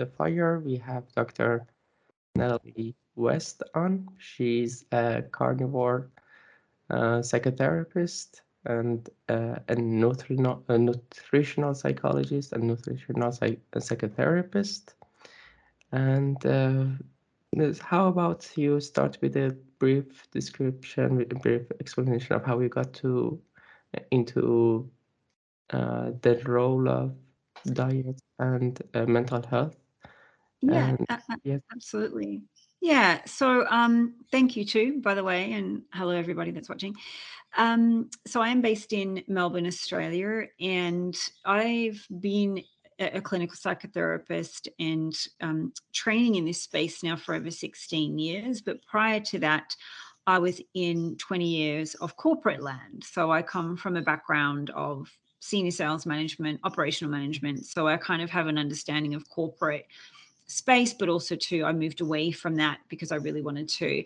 the fire, we have Dr. Natalie West on. She's a carnivore uh, psychotherapist and uh, a, nutritional, a nutritional psychologist and nutritional psych psychotherapist. And uh, how about you start with a brief description, with a brief explanation of how we got to into uh, the role of diet and uh, mental health? Yeah, and, yes. absolutely. Yeah. So, um, thank you too, by the way, and hello everybody that's watching. Um, so I am based in Melbourne, Australia, and I've been a clinical psychotherapist and um, training in this space now for over 16 years. But prior to that, I was in 20 years of corporate land. So I come from a background of senior sales management, operational management. So I kind of have an understanding of corporate space, but also too, I moved away from that because I really wanted to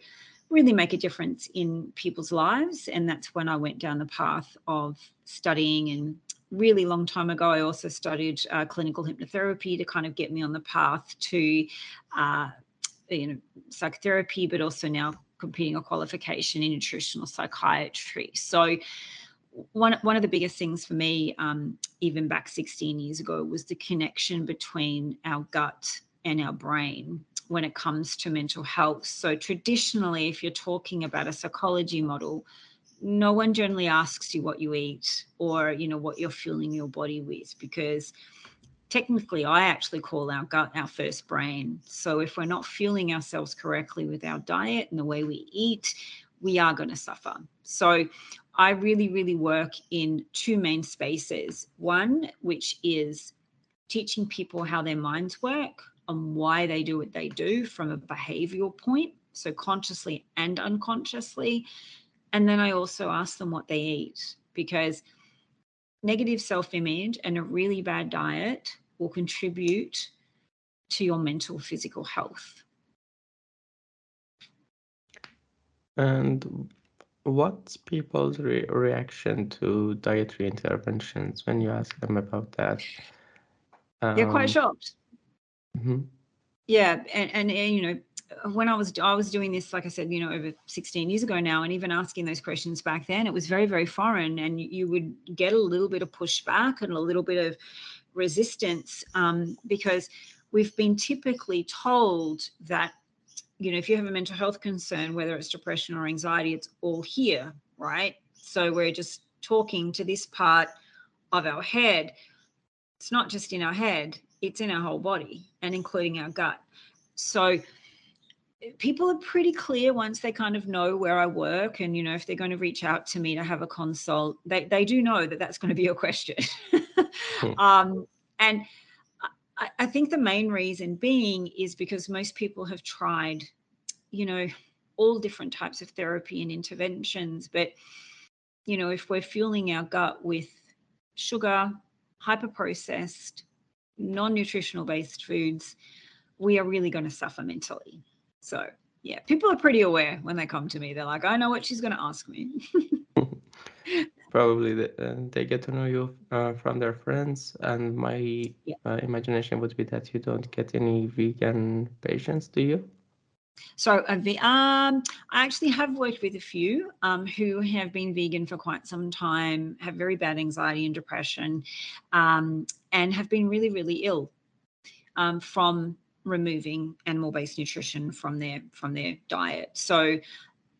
really make a difference in people's lives. And that's when I went down the path of studying and really long time ago, I also studied uh, clinical hypnotherapy to kind of get me on the path to, uh, you know, psychotherapy, but also now completing a qualification in nutritional psychiatry. So, one one of the biggest things for me, um, even back 16 years ago, was the connection between our gut and our brain when it comes to mental health. So, traditionally, if you're talking about a psychology model, no one generally asks you what you eat or you know what you're fueling your body with because technically i actually call our gut our first brain. So if we're not fueling ourselves correctly with our diet and the way we eat we are going to suffer. So i really really work in two main spaces. One which is teaching people how their minds work and why they do what they do from a behavioral point, so consciously and unconsciously. And then I also ask them what they eat because negative self image and a really bad diet will contribute to your mental physical health. And what's people's re- reaction to dietary interventions when you ask them about that? Um, They're quite um, shocked. Mm-hmm. Yeah, and, and, and you know, when I was I was doing this, like I said, you know, over 16 years ago now, and even asking those questions back then, it was very very foreign, and you, would get a little bit of pushback and a little bit of resistance um, because we've been typically told that you know if you have a mental health concern, whether it's depression or anxiety, it's all here, right? So we're just talking to this part of our head. It's not just in our head; it's in our whole body and including our gut. So people are pretty clear once they kind of know where I work and you know if they're going to reach out to me to have a consult they they do know that that's going to be a question um, and I, I think the main reason being is because most people have tried you know all different types of therapy and interventions but you know if we're fueling our gut with sugar hyper processed non-nutritional based foods, we are really going to suffer mentally. So yeah, people are pretty aware when they come to me. They're like, I know what she's going to ask me. Probably the, uh, they get to know you uh, from their friends, and my yeah. uh, imagination would be that you don't get any vegan patients, do you? So uh, um, I actually have worked with a few um, who have been vegan for quite some time, have very bad anxiety and depression, um, and have been really, really ill um, from removing animal-based nutrition from their from their diet. So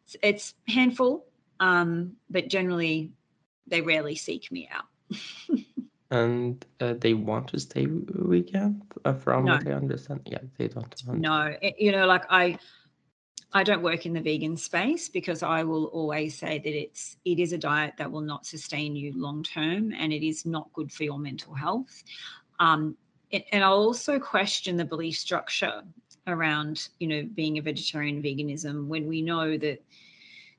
it's, it's handful, um, but generally they rarely seek me out. and uh, they want to stay vegan uh, from no. what i understand yeah they don't want no it, you know like i i don't work in the vegan space because i will always say that it's it is a diet that will not sustain you long term and it is not good for your mental health um, and i'll also question the belief structure around you know being a vegetarian veganism when we know that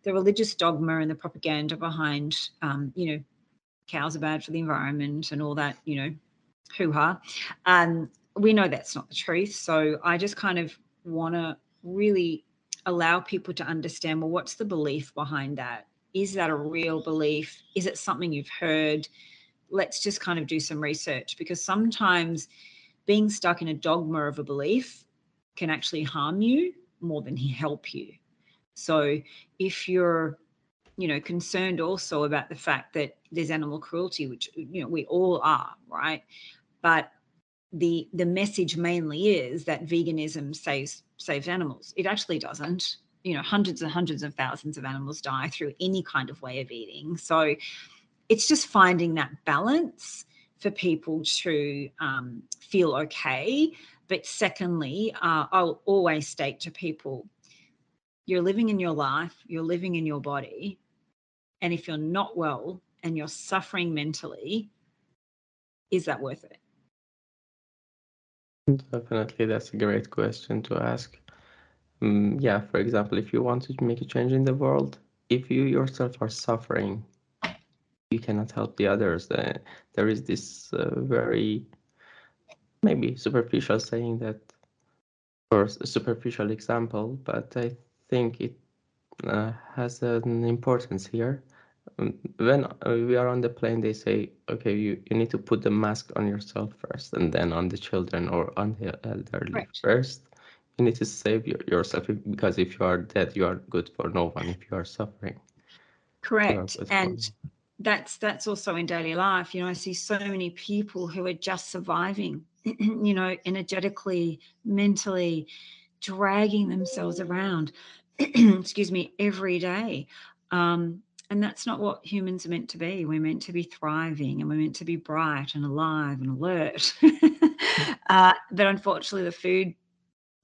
the religious dogma and the propaganda behind um, you know cows are bad for the environment and all that, you know, hoo ha. Um, we know that's not the truth. So I just kind of want to really allow people to understand well, what's the belief behind that? Is that a real belief? Is it something you've heard? Let's just kind of do some research because sometimes being stuck in a dogma of a belief can actually harm you more than help you. So if you're you know concerned also about the fact that there's animal cruelty which you know we all are right? But the the message mainly is that veganism saves saves animals. It actually doesn't. You know hundreds and hundreds of thousands of animals die through any kind of way of eating. So it's just finding that balance for people to um, feel okay but secondly uh, i'll always state to people you're living in your life you're living in your body and if you're not well and you're suffering mentally, is that worth it? Definitely, that's a great question to ask. Um, yeah, for example, if you want to make a change in the world, if you yourself are suffering, you cannot help the others. Uh, there is this uh, very maybe superficial saying that, or a superficial example, but I think it uh, has an importance here. Um, when uh, we are on the plane, they say, okay, you, you need to put the mask on yourself first and then on the children or on the elderly right. first. You need to save your, yourself because if you are dead, you are good for no one if you are suffering. Correct. and that's that's also in daily life. You know, I see so many people who are just surviving, you know, energetically, mentally, dragging themselves around excuse me, every day. Um, and that's not what humans are meant to be. We're meant to be thriving and we're meant to be bright and alive and alert. uh, but unfortunately, the food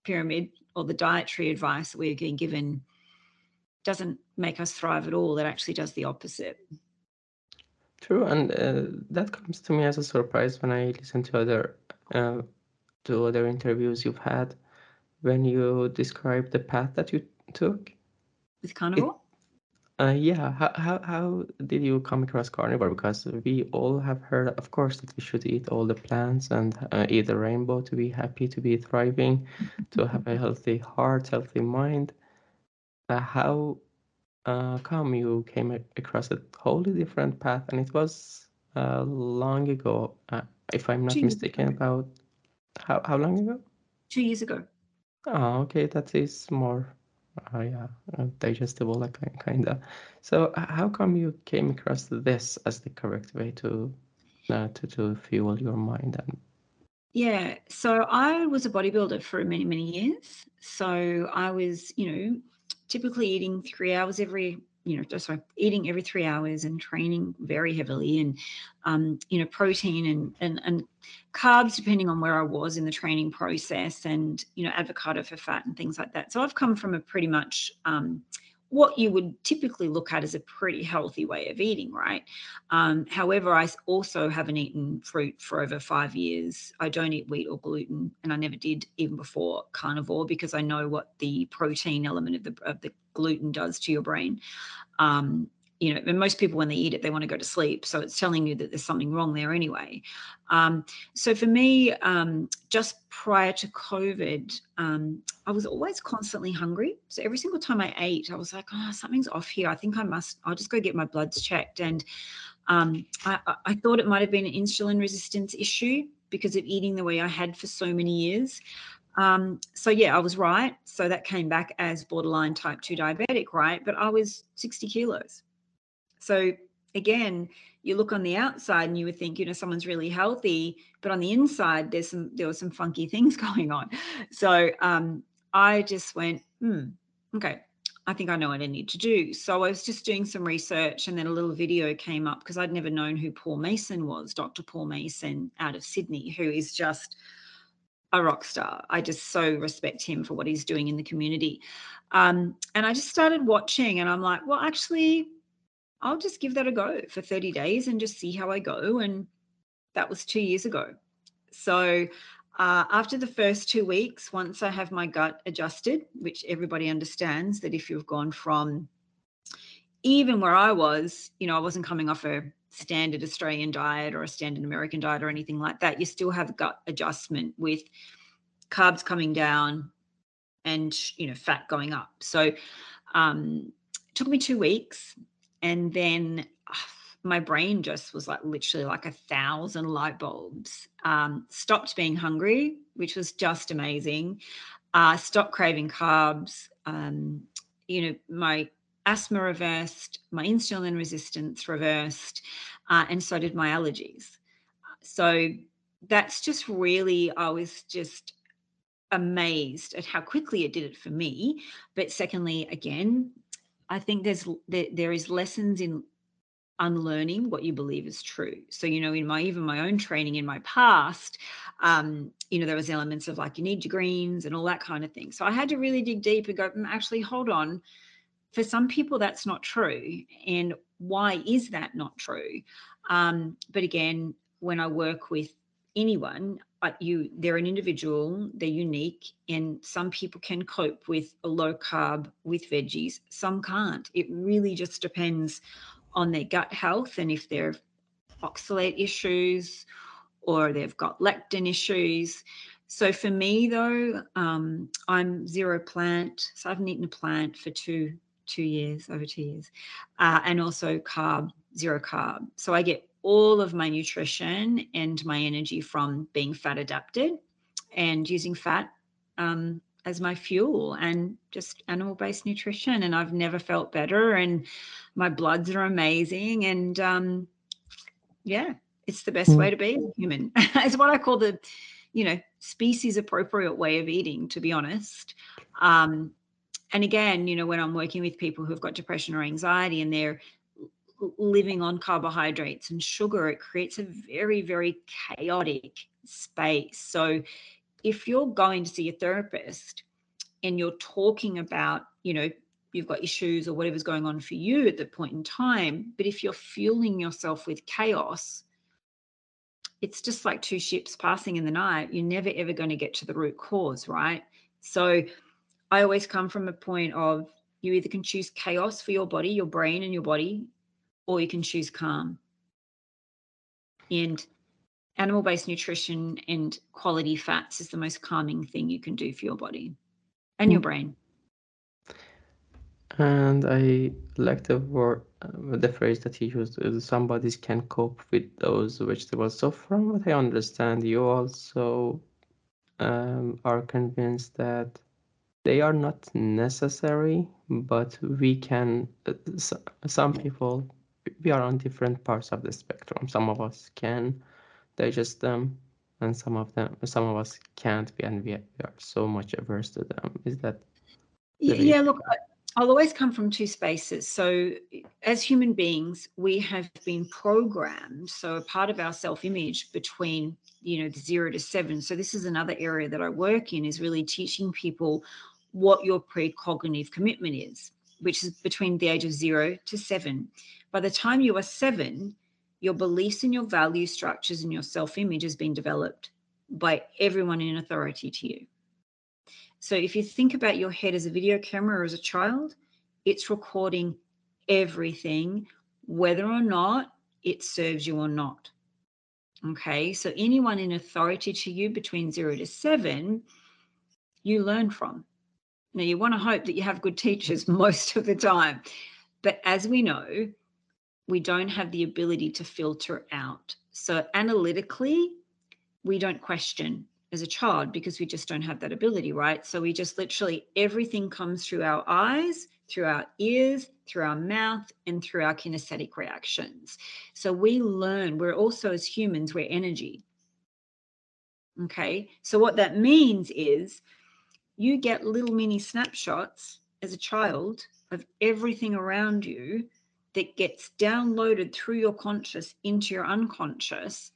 pyramid or the dietary advice that we're being given doesn't make us thrive at all. It actually does the opposite. True, and uh, that comes to me as a surprise when I listen to other uh, to other interviews you've had when you describe the path that you took? With carnivore? It, uh, yeah. How, how, how did you come across carnivore? Because we all have heard, of course, that we should eat all the plants and uh, eat the rainbow to be happy, to be thriving, to have a healthy heart, healthy mind. How uh, come you came across a totally different path? And it was uh, long ago, uh, if I'm not Two mistaken, about how, how long ago? Two years ago. Oh, okay. That is more Oh yeah, uh, digestible, like kind of. So how come you came across this as the correct way to uh, to to fuel your mind and yeah, so I was a bodybuilder for many, many years. So I was, you know, typically eating three hours every you know, like eating every three hours and training very heavily and, um, you know, protein and, and, and carbs, depending on where I was in the training process and, you know, avocado for fat and things like that. So I've come from a pretty much, um, what you would typically look at as a pretty healthy way of eating, right? Um, however, I also haven't eaten fruit for over five years. I don't eat wheat or gluten, and I never did even before carnivore because I know what the protein element of the of the gluten does to your brain. Um, you know, and most people when they eat it, they want to go to sleep. So it's telling you that there's something wrong there anyway. Um, so for me, um, just prior to COVID, um, I was always constantly hungry. So every single time I ate, I was like, oh, something's off here. I think I must, I'll just go get my bloods checked. And um, I, I thought it might have been an insulin resistance issue because of eating the way I had for so many years. Um, so yeah, I was right. So that came back as borderline type 2 diabetic, right? But I was 60 kilos. So again, you look on the outside and you would think, you know, someone's really healthy, but on the inside, there's some there were some funky things going on. So um, I just went, hmm, okay, I think I know what I need to do. So I was just doing some research and then a little video came up because I'd never known who Paul Mason was, Dr. Paul Mason out of Sydney, who is just a rock star. I just so respect him for what he's doing in the community. Um, and I just started watching and I'm like, well, actually, I'll just give that a go for 30 days and just see how I go. And that was two years ago. So uh, after the first two weeks, once I have my gut adjusted, which everybody understands that if you've gone from even where I was, you know, I wasn't coming off a standard Australian diet or a standard American diet or anything like that. You still have gut adjustment with carbs coming down and you know fat going up. So um, it took me two weeks, and then uh, my brain just was like literally like a thousand light bulbs. Um, stopped being hungry, which was just amazing. Uh, stopped craving carbs. Um, you know, my asthma reversed, my insulin resistance reversed, uh, and so did my allergies. So that's just really, I was just amazed at how quickly it did it for me. But secondly, again, I think there's there, there is lessons in unlearning what you believe is true. So, you know, in my even my own training in my past, um, you know, there was elements of like you need your greens and all that kind of thing. So I had to really dig deep and go, mm, actually, hold on. For some people, that's not true. And why is that not true? Um, but again, when I work with anyone, you they're an individual, they're unique, and some people can cope with a low carb with veggies, some can't. It really just depends on their gut health and if they're oxalate issues or they've got lectin issues. So for me though, um, I'm zero plant, so I haven't eaten a plant for two two years, over two years, uh, and also carb, zero carb. So I get all of my nutrition and my energy from being fat adapted and using fat um, as my fuel and just animal based nutrition. And I've never felt better. And my bloods are amazing. And um, yeah, it's the best way to be a human. it's what I call the, you know, species appropriate way of eating, to be honest. Um, and again, you know, when I'm working with people who've got depression or anxiety and they're living on carbohydrates and sugar, it creates a very, very chaotic space. So if you're going to see a therapist and you're talking about, you know, you've got issues or whatever's going on for you at that point in time, but if you're fueling yourself with chaos, it's just like two ships passing in the night. You're never ever going to get to the root cause, right? So I always come from a point of you either can choose chaos for your body, your brain, and your body, or you can choose calm. And animal based nutrition and quality fats is the most calming thing you can do for your body and your mm. brain. And I like the word, uh, the phrase that you used. Uh, bodies can cope with those vegetables. So, from what I understand, you also um, are convinced that they are not necessary, but we can. Uh, some people, we are on different parts of the spectrum. Some of us can digest them and some of them some of us can't be and we are so much averse to them. Is that yeah look i'll always come from two spaces. So as human beings we have been programmed so a part of our self-image between you know the zero to seven. So this is another area that i work in is really teaching people what your precognitive commitment is which is between the age of zero to seven by the time you are seven your beliefs and your value structures and your self image has been developed by everyone in authority to you. So if you think about your head as a video camera or as a child, it's recording everything, whether or not it serves you or not. Okay, so anyone in authority to you between zero to seven, you learn from. Now, you want to hope that you have good teachers most of the time. But as we know, we don't have the ability to filter out. So analytically, we don't question as a child because we just don't have that ability, right? So we just literally everything comes through our eyes, through our ears, through our mouth, and through our kinesthetic reactions. So we learn, we're also as humans, we're energy. Okay. So what that means is you get little mini snapshots as a child of everything around you that gets downloaded through your conscious into your unconscious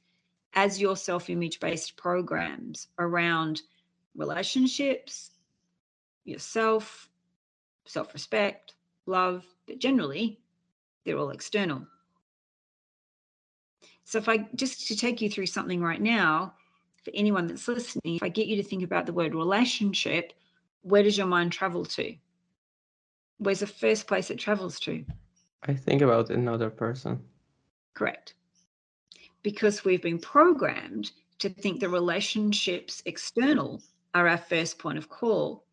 as your self image based programs around relationships, yourself, self respect, love, but generally, they're all external. So, if I just to take you through something right now, for anyone that's listening, if I get you to think about the word relationship, where does your mind travel to? Where's the first place it travels to? I think about another person. Correct. Because we've been programmed to think the relationships external are our first point of call.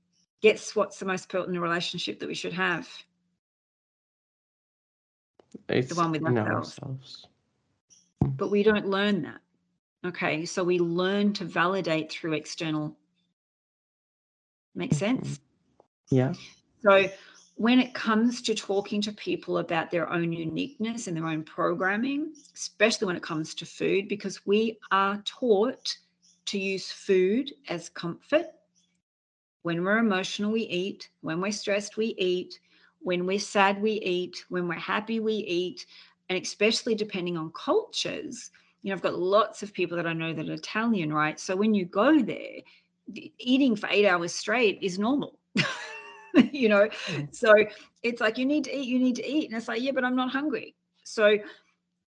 Guess what's the most important relationship that we should have? It's the one with ourselves. ourselves. But we don't learn that. Okay. So we learn to validate through external. Make mm-hmm. sense? Yeah. So when it comes to talking to people about their own uniqueness and their own programming, especially when it comes to food, because we are taught to use food as comfort. When we're emotional, we eat. When we're stressed, we eat. When we're sad, we eat. When we're happy, we eat. And especially depending on cultures, you know, I've got lots of people that I know that are Italian, right? So when you go there, eating for eight hours straight is normal. you know, so it's like you need to eat, you need to eat. And it's like, yeah, but I'm not hungry. So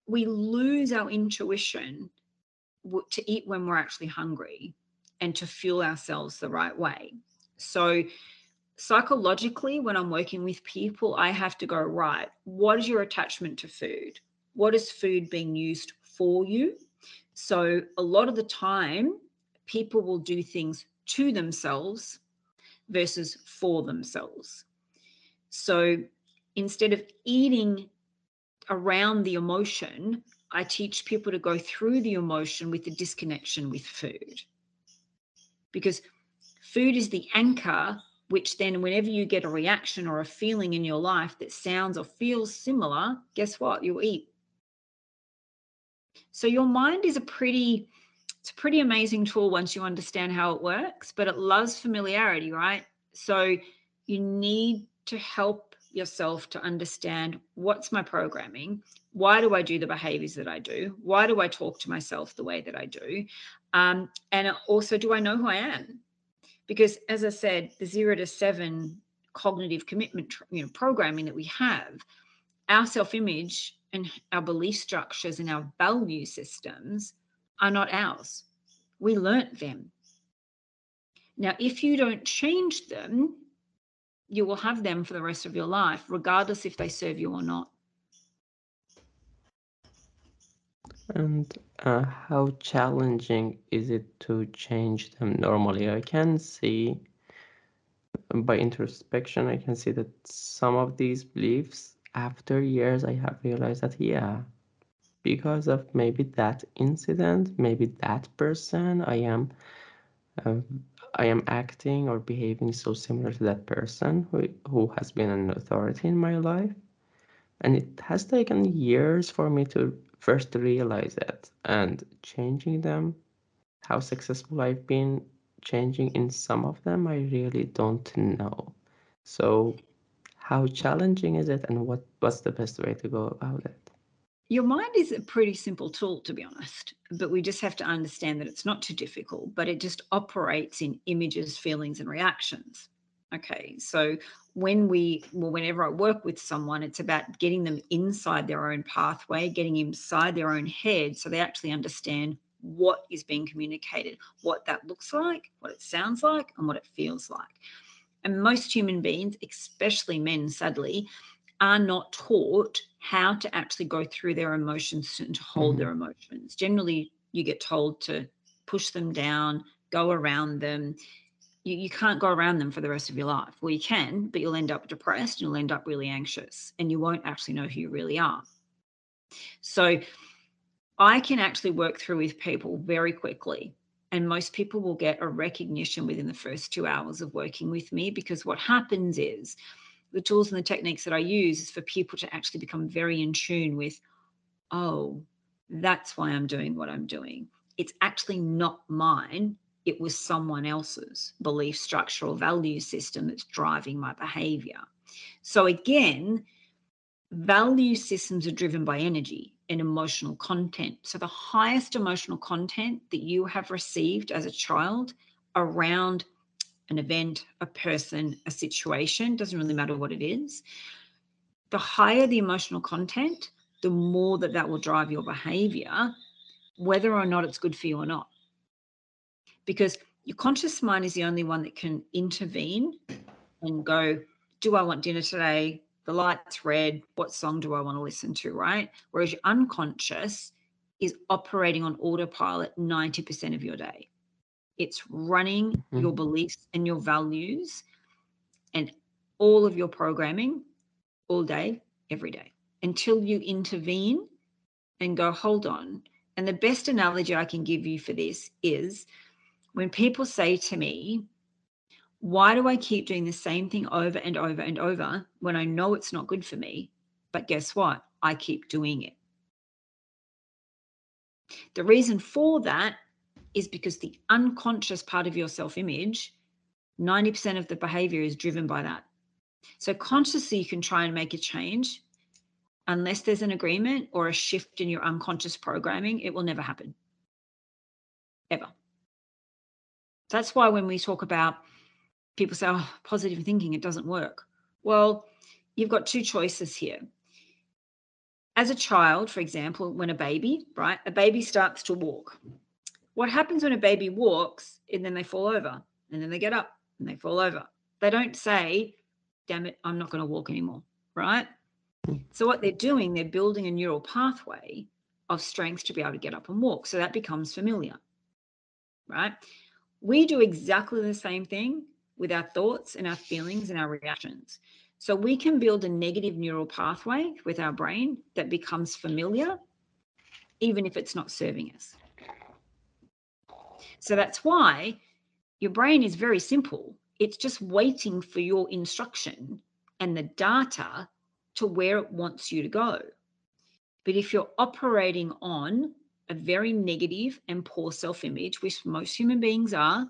we lose our intuition to eat when we're actually hungry and to fuel ourselves the right way. So psychologically, when I'm working with people, I have to go, right, what is your attachment to food? What is food being used for you? So a lot of the time, people will do things to themselves versus for themselves. So instead of eating around the emotion, I teach people to go through the emotion with the disconnection with food. Because food is the anchor, which then, whenever you get a reaction or a feeling in your life that sounds or feels similar, guess what? You'll eat. So your mind is a pretty it's a pretty amazing tool once you understand how it works, but it loves familiarity, right? So you need to help yourself to understand what's my programming? Why do I do the behaviors that I do? Why do I talk to myself the way that I do? Um, and also, do I know who I am? Because as I said, the zero to seven cognitive commitment you know, programming that we have, our self image and our belief structures and our value systems are not ours. We learnt them. Now, if you don't change them, you will have them for the rest of your life, regardless if they serve you or not. And uh, how challenging is it to change them normally? I can see by introspection, I can see that some of these beliefs, after years, I have realized that, yeah, because of maybe that incident, maybe that person, I am uh, I am acting or behaving so similar to that person who, who has been an authority in my life. And it has taken years for me to first realize it and changing them. How successful I've been changing in some of them, I really don't know. So, how challenging is it, and what, what's the best way to go about it? Your mind is a pretty simple tool, to be honest, but we just have to understand that it's not too difficult, but it just operates in images, feelings, and reactions. Okay, so when we, well, whenever I work with someone, it's about getting them inside their own pathway, getting inside their own head so they actually understand what is being communicated, what that looks like, what it sounds like, and what it feels like. And most human beings, especially men, sadly, are not taught how to actually go through their emotions and to hold mm-hmm. their emotions. Generally, you get told to push them down, go around them. You, you can't go around them for the rest of your life. Well, you can, but you'll end up depressed and you'll end up really anxious and you won't actually know who you really are. So, I can actually work through with people very quickly. And most people will get a recognition within the first two hours of working with me because what happens is the tools and the techniques that I use is for people to actually become very in tune with, oh, that's why I'm doing what I'm doing. It's actually not mine. It was someone else's belief structure or value system that's driving my behavior. So, again, value systems are driven by energy and emotional content. So, the highest emotional content that you have received as a child around an event, a person, a situation, doesn't really matter what it is. The higher the emotional content, the more that that will drive your behavior, whether or not it's good for you or not. Because your conscious mind is the only one that can intervene and go, Do I want dinner today? The light's red. What song do I want to listen to? Right. Whereas your unconscious is operating on autopilot 90% of your day. It's running mm-hmm. your beliefs and your values and all of your programming all day, every day. until you intervene and go, hold on. And the best analogy I can give you for this is when people say to me, why do I keep doing the same thing over and over and over when I know it's not good for me? But guess what? I keep doing it. The reason for that is because the unconscious part of your self image, 90% of the behavior is driven by that. So consciously, you can try and make a change. Unless there's an agreement or a shift in your unconscious programming, it will never happen. Ever. That's why when we talk about people say, oh, positive thinking, it doesn't work. Well, you've got two choices here. As a child, for example, when a baby, right, a baby starts to walk. What happens when a baby walks and then they fall over and then they get up and they fall over? They don't say, damn it, I'm not going to walk anymore, right? Hmm. So, what they're doing, they're building a neural pathway of strength to be able to get up and walk. So that becomes familiar, right? We do exactly the same thing with our thoughts and our feelings and our reactions. So we can build a negative neural pathway with our brain that becomes familiar, even if it's not serving us. So that's why your brain is very simple. It's just waiting for your instruction and the data to where it wants you to go. But if you're operating on a very negative and poor self image, which most human beings are,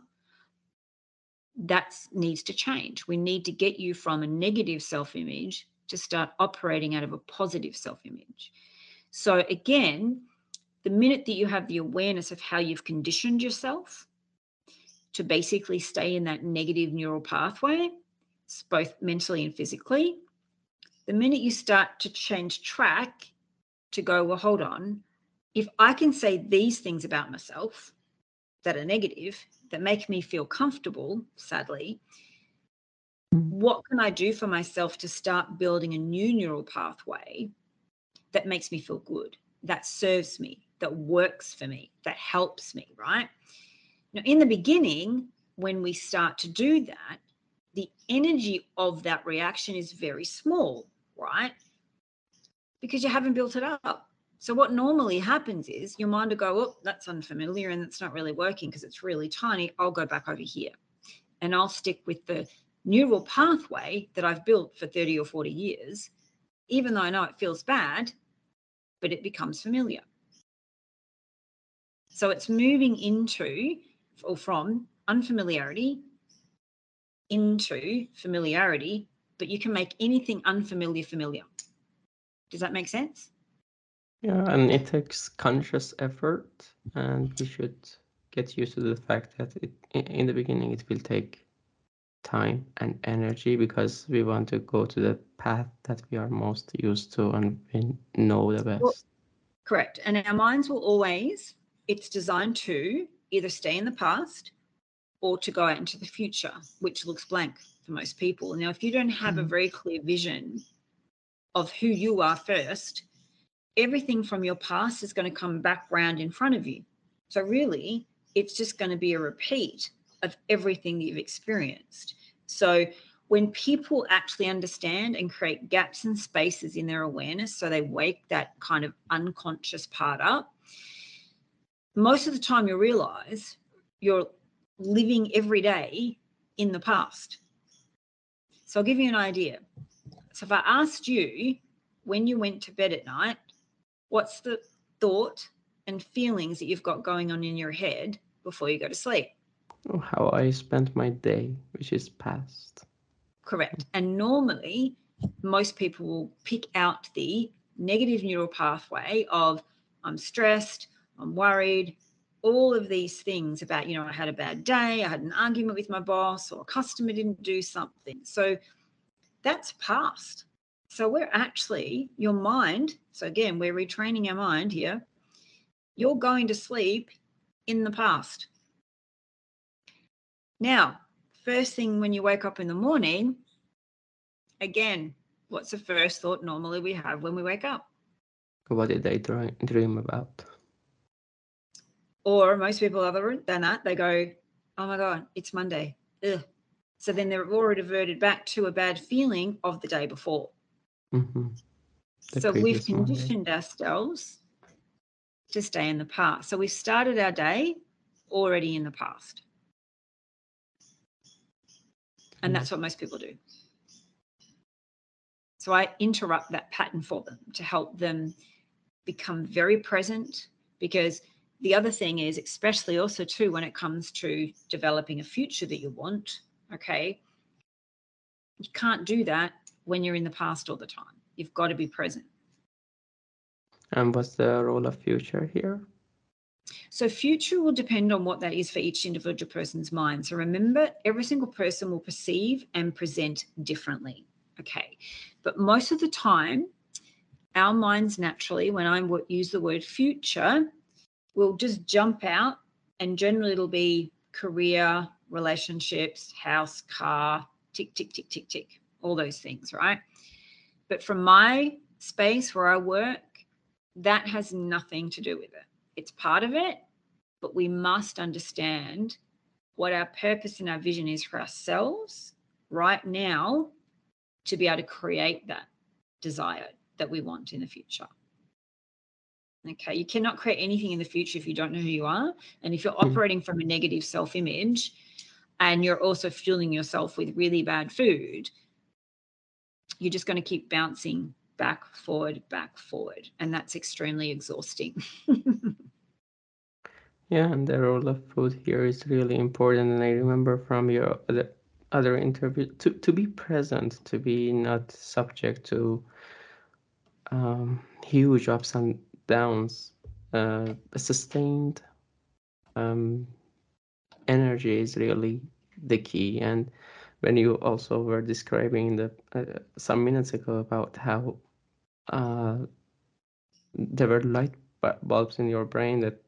that needs to change. We need to get you from a negative self image to start operating out of a positive self image. So, again, the minute that you have the awareness of how you've conditioned yourself to basically stay in that negative neural pathway, both mentally and physically, the minute you start to change track to go, well, hold on, if I can say these things about myself that are negative, that make me feel comfortable, sadly, mm. what can I do for myself to start building a new neural pathway that makes me feel good, that serves me, that works for me, that helps me, right? Now, in the beginning, when we start to do that, the energy of that reaction is very small, right? Because you haven't built it up. So what normally happens is your mind will go, oh, that's unfamiliar and it's not really working because it's really tiny. I'll go back over here and I'll stick with the neural pathway that I've built for 30 or 40 years, even though I know it feels bad, but it becomes familiar. So it's moving into or from unfamiliarity into familiarity, but you can make anything unfamiliar familiar. Does that make sense? Yeah, and it takes conscious effort, and we should get used to the fact that it, in the beginning it will take time and energy because we want to go to the path that we are most used to and we know the best. Well, correct. And our minds will always, it's designed to either stay in the past or to go out into the future, which looks blank for most people. Now, if you don't have mm. a very clear vision of who you are first, everything from your past is going to come back round in front of you. So, really, it's just going to be a repeat of everything that you've experienced. So, when people actually understand and create gaps and spaces in their awareness, so they wake that kind of unconscious part up, most of the time you realize you're living every day in the past. So, I'll give you an idea. So, if I asked you when you went to bed at night, what's the thought and feelings that you've got going on in your head before you go to sleep? Oh, how I spent my day, which is past. Correct. And normally, most people will pick out the negative neural pathway of I'm stressed, I'm worried, all of these things about, you know, I had a bad day, I had an argument with my boss, or a customer didn't do something. So that's past. So we're actually, your mind, so again, we're retraining our mind here. You're going to sleep in the past. Now, first thing when you wake up in the morning, again, what's the first thought normally we have when we wake up? What did they dream about? Or most people other than that, they go, oh my God, it's Monday. Ugh. So then they're already diverted back to a bad feeling of the day before. Mm-hmm. so we've conditioned Monday. ourselves to stay in the past. So we've started our day already in the past. And that's what most people do. So I interrupt that pattern for them to help them become very present because the other thing is especially also too when it comes to developing a future that you want okay you can't do that when you're in the past all the time. You've got to be present. And what's the role of future here? So future will depend on what that is for each individual person's mind. So remember every single person will perceive and present differently okay? But most of the time our minds naturally when i use the word future will just jump out and generally it'll be career, relationships, house, car, tick, tick, tick, tick, tick, all those things, right? But from my space where I work, that has nothing to do with it. It's part of it, but we must understand what our purpose and our vision is for ourselves right now to be able to create that desire that we want in the future. Okay. You cannot create anything in the future if you don't know who you are. And if you're mm. operating from a negative self image and you're also fueling yourself with really bad food, you're just going to keep bouncing back, forward, back, forward. And that's extremely exhausting. yeah. And the role of food here is really important. And I remember from your other, other interview to, to be present, to be not subject to um, huge ups and downs, uh, sustained um, energy is really the key. And when you also were describing the uh, some minutes ago about how uh, there were light bulbs in your brain that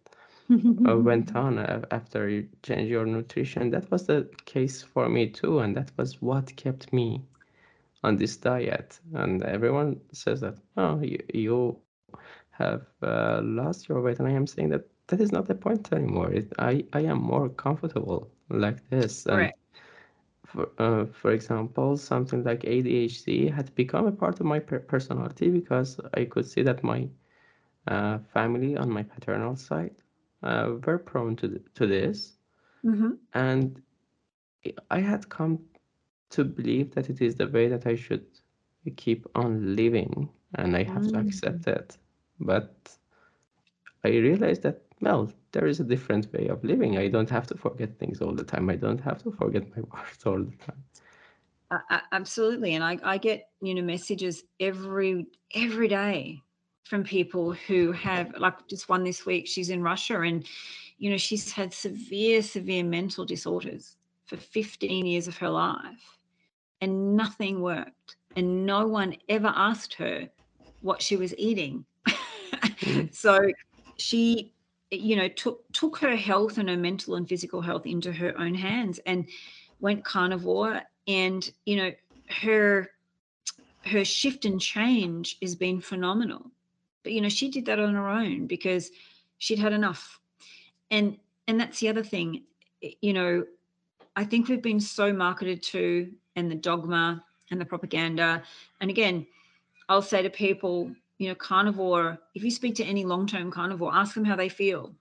uh, went on after you changed your nutrition, that was the case for me too, and that was what kept me on this diet. And everyone says that, oh, you, you have uh, lost your weight. And i am saying that that is not the point anymore. It, i i am more comfortable like this and for, uh, for example something like adhd had become a part of my per- personality because i could see that my uh, family on my paternal side uh, were prone to, to this mm-hmm. and i had come to believe that it is the way that i should keep on living and i have mm-hmm. to accept mm. it but I realized that, well, there is a different way of living. I don't have to forget things all the time. I don't have to forget my words all the time. Uh, absolutely, and I, I get you know messages every every day from people who have like just one this week. She's in Russia, and you know she's had severe severe mental disorders for 15 years of her life, and nothing worked, and no one ever asked her what she was eating Mm. so she you know took took her health and her mental and physical health into her own hands and went carnivore. And you know her her shift and change has been phenomenal. But you know she did that on her own because she'd had enough. And and that's the other thing you know i think we've been so marketed to and the dogma and the propaganda. And again i'll say to people you know, carnivore, if you speak to any long term carnivore, ask them how they feel.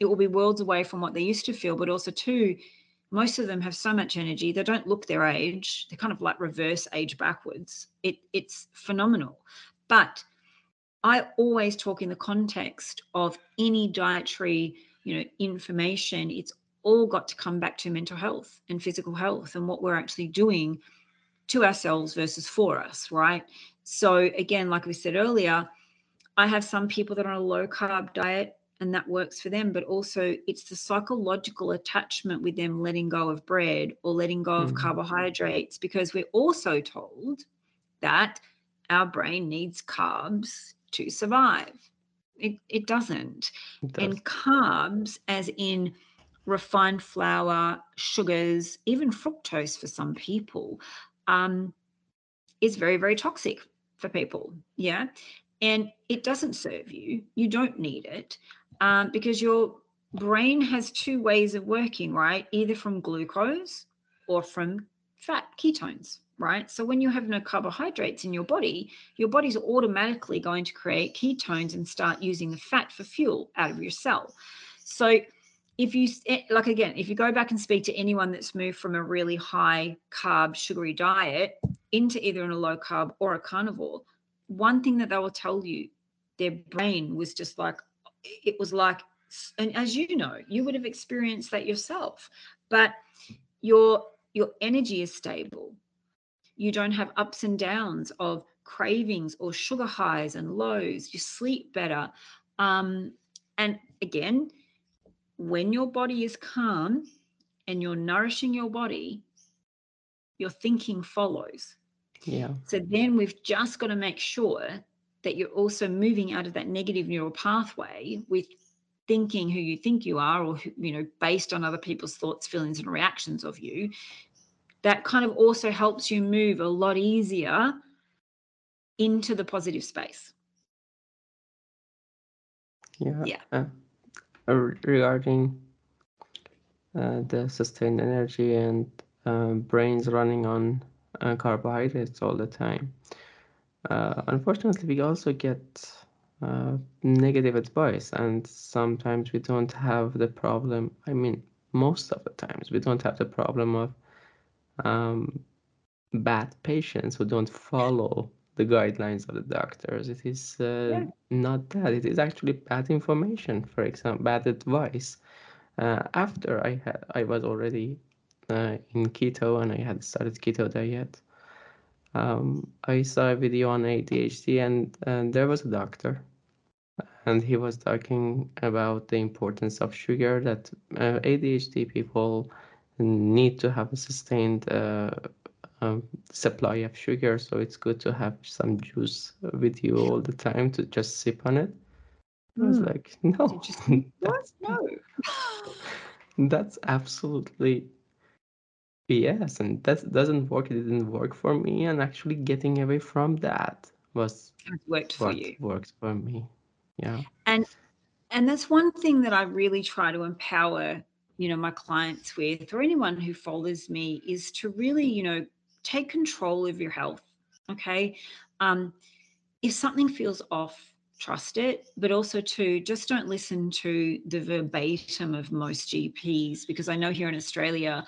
It will be worlds away from what they used to feel, but also, too, most of them have so much energy. They don't look their age. They're kind of like reverse age backwards. It, it's phenomenal. But I always talk in the context of any dietary, you know, information. It's all got to come back to mental health and physical health and what we're actually doing to ourselves versus for us, right? So, again, like we said earlier, I have some people that are on a low carb diet and that works for them, but also it's the psychological attachment with them letting go of bread or letting go of mm. carbohydrates because we're also told that our brain needs carbs to survive. It, it doesn't. It does. And carbs, as in refined flour, sugars, even fructose for some people, um, is very, very toxic for people. Yeah. And it doesn't serve you. You don't need it um, because your brain has two ways of working, right? Either from glucose or from fat ketones, right? So when you have no carbohydrates in your body, your body's automatically going to create ketones and start using the fat for fuel out of your cell. So if you eh, like again, if you go back and speak to anyone that's moved from a really high carb sugary diet into either in a low carb or a carnivore, one thing that they will tell you, their brain was just like it was like and as you know, you would have experienced that yourself. But your your energy is stable you don't have ups and downs of cravings or sugar highs and lows. You sleep better. Um, and again, when your body is calm and you're nourishing your body, your thinking follows. Yeah. So then we've just got to make sure that you're also moving out of that negative neural pathway with thinking who you think you are or you know based on other people's thoughts feelings and reactions of you that kind of also helps you move a lot easier into the positive space. Yeah. Yeah. Uh, Uh, uh regarding uh, the sustained energy and uh, brains running on uh, carbohydrates all the time. Uh, unfortunately, we also get negative advice, and sometimes we don't have the problem. I mean, most of the times, we don't have the problem of um, bad patients who don't follow the guidelines of the doctors. It is uh, yeah. not that. It is actually bad information. For example, bad advice. Uh, after I had, I was already uh, in keto and I had started keto diet. Um, I saw a video on ADHD and, and there was a doctor and he was talking about the importance of sugar that uh, ADHD people need to have a sustained uh, um, supply of sugar so it's good to have some juice with you all the time to just sip on it. I was mm. like no that's, no. that's absolutely yes and that doesn't work it didn't work for me and actually getting away from that was worked for you. worked for me yeah. And and that's one thing that i really try to empower you know my clients with or anyone who follows me is to really you know take control of your health okay? Um if something feels off trust it but also to just don't listen to the verbatim of most gps because i know here in australia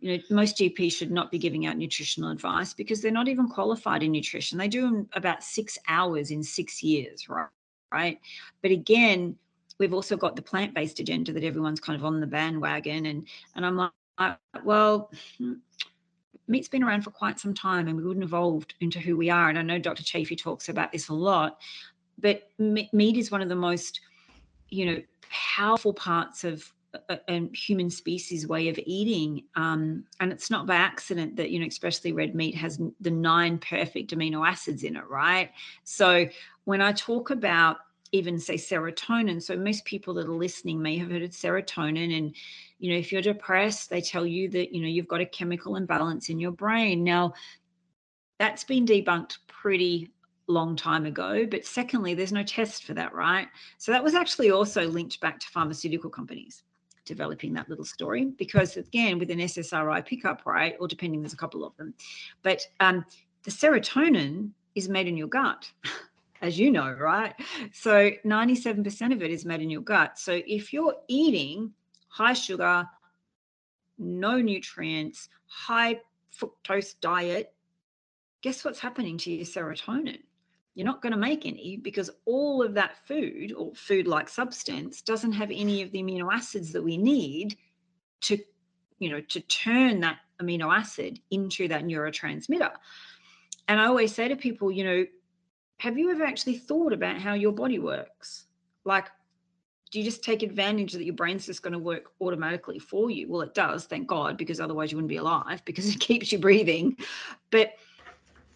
you know most gps should not be giving out nutritional advice because they're not even qualified in nutrition. They do about six hours in six years right right? But again we've also got the plant-based agenda that everyone's kind of on the bandwagon and and i'm like well hmm, meat's been around for quite some time and we wouldn't evolved into who we are. And i know dr Chaffee talks about this a lot but meat is one of the most you know powerful parts of a, a human species way of eating. Um, and it's not by accident that you know especially red meat has the nine perfect amino acids in it right? So when i talk about even say serotonin. So most people that are listening may have heard of serotonin. And, you know, if you're depressed, they tell you that, you know, you've got a chemical imbalance in your brain. Now, that's been debunked pretty long time ago. But secondly, there's no test for that, right? So that was actually also linked back to pharmaceutical companies developing that little story because again with an ssri pickup right or depending there's a couple of them but um, the serotonin is made in your gut as you know, right? So 97% of it is made in your gut. So if you're eating high sugar, no nutrients, high fructose diet, guess what's happening to your serotonin? You're not going to make any because all of that food or food like substance doesn't have any of the amino acids that we need to, you know, to turn that amino acid into that neurotransmitter. And I always say to people, you know, have you ever actually thought about how your body works? Like, do you just take advantage that your brain's just going to work automatically for you? Well, it does, thank God, because otherwise you wouldn't be alive because it keeps you breathing. But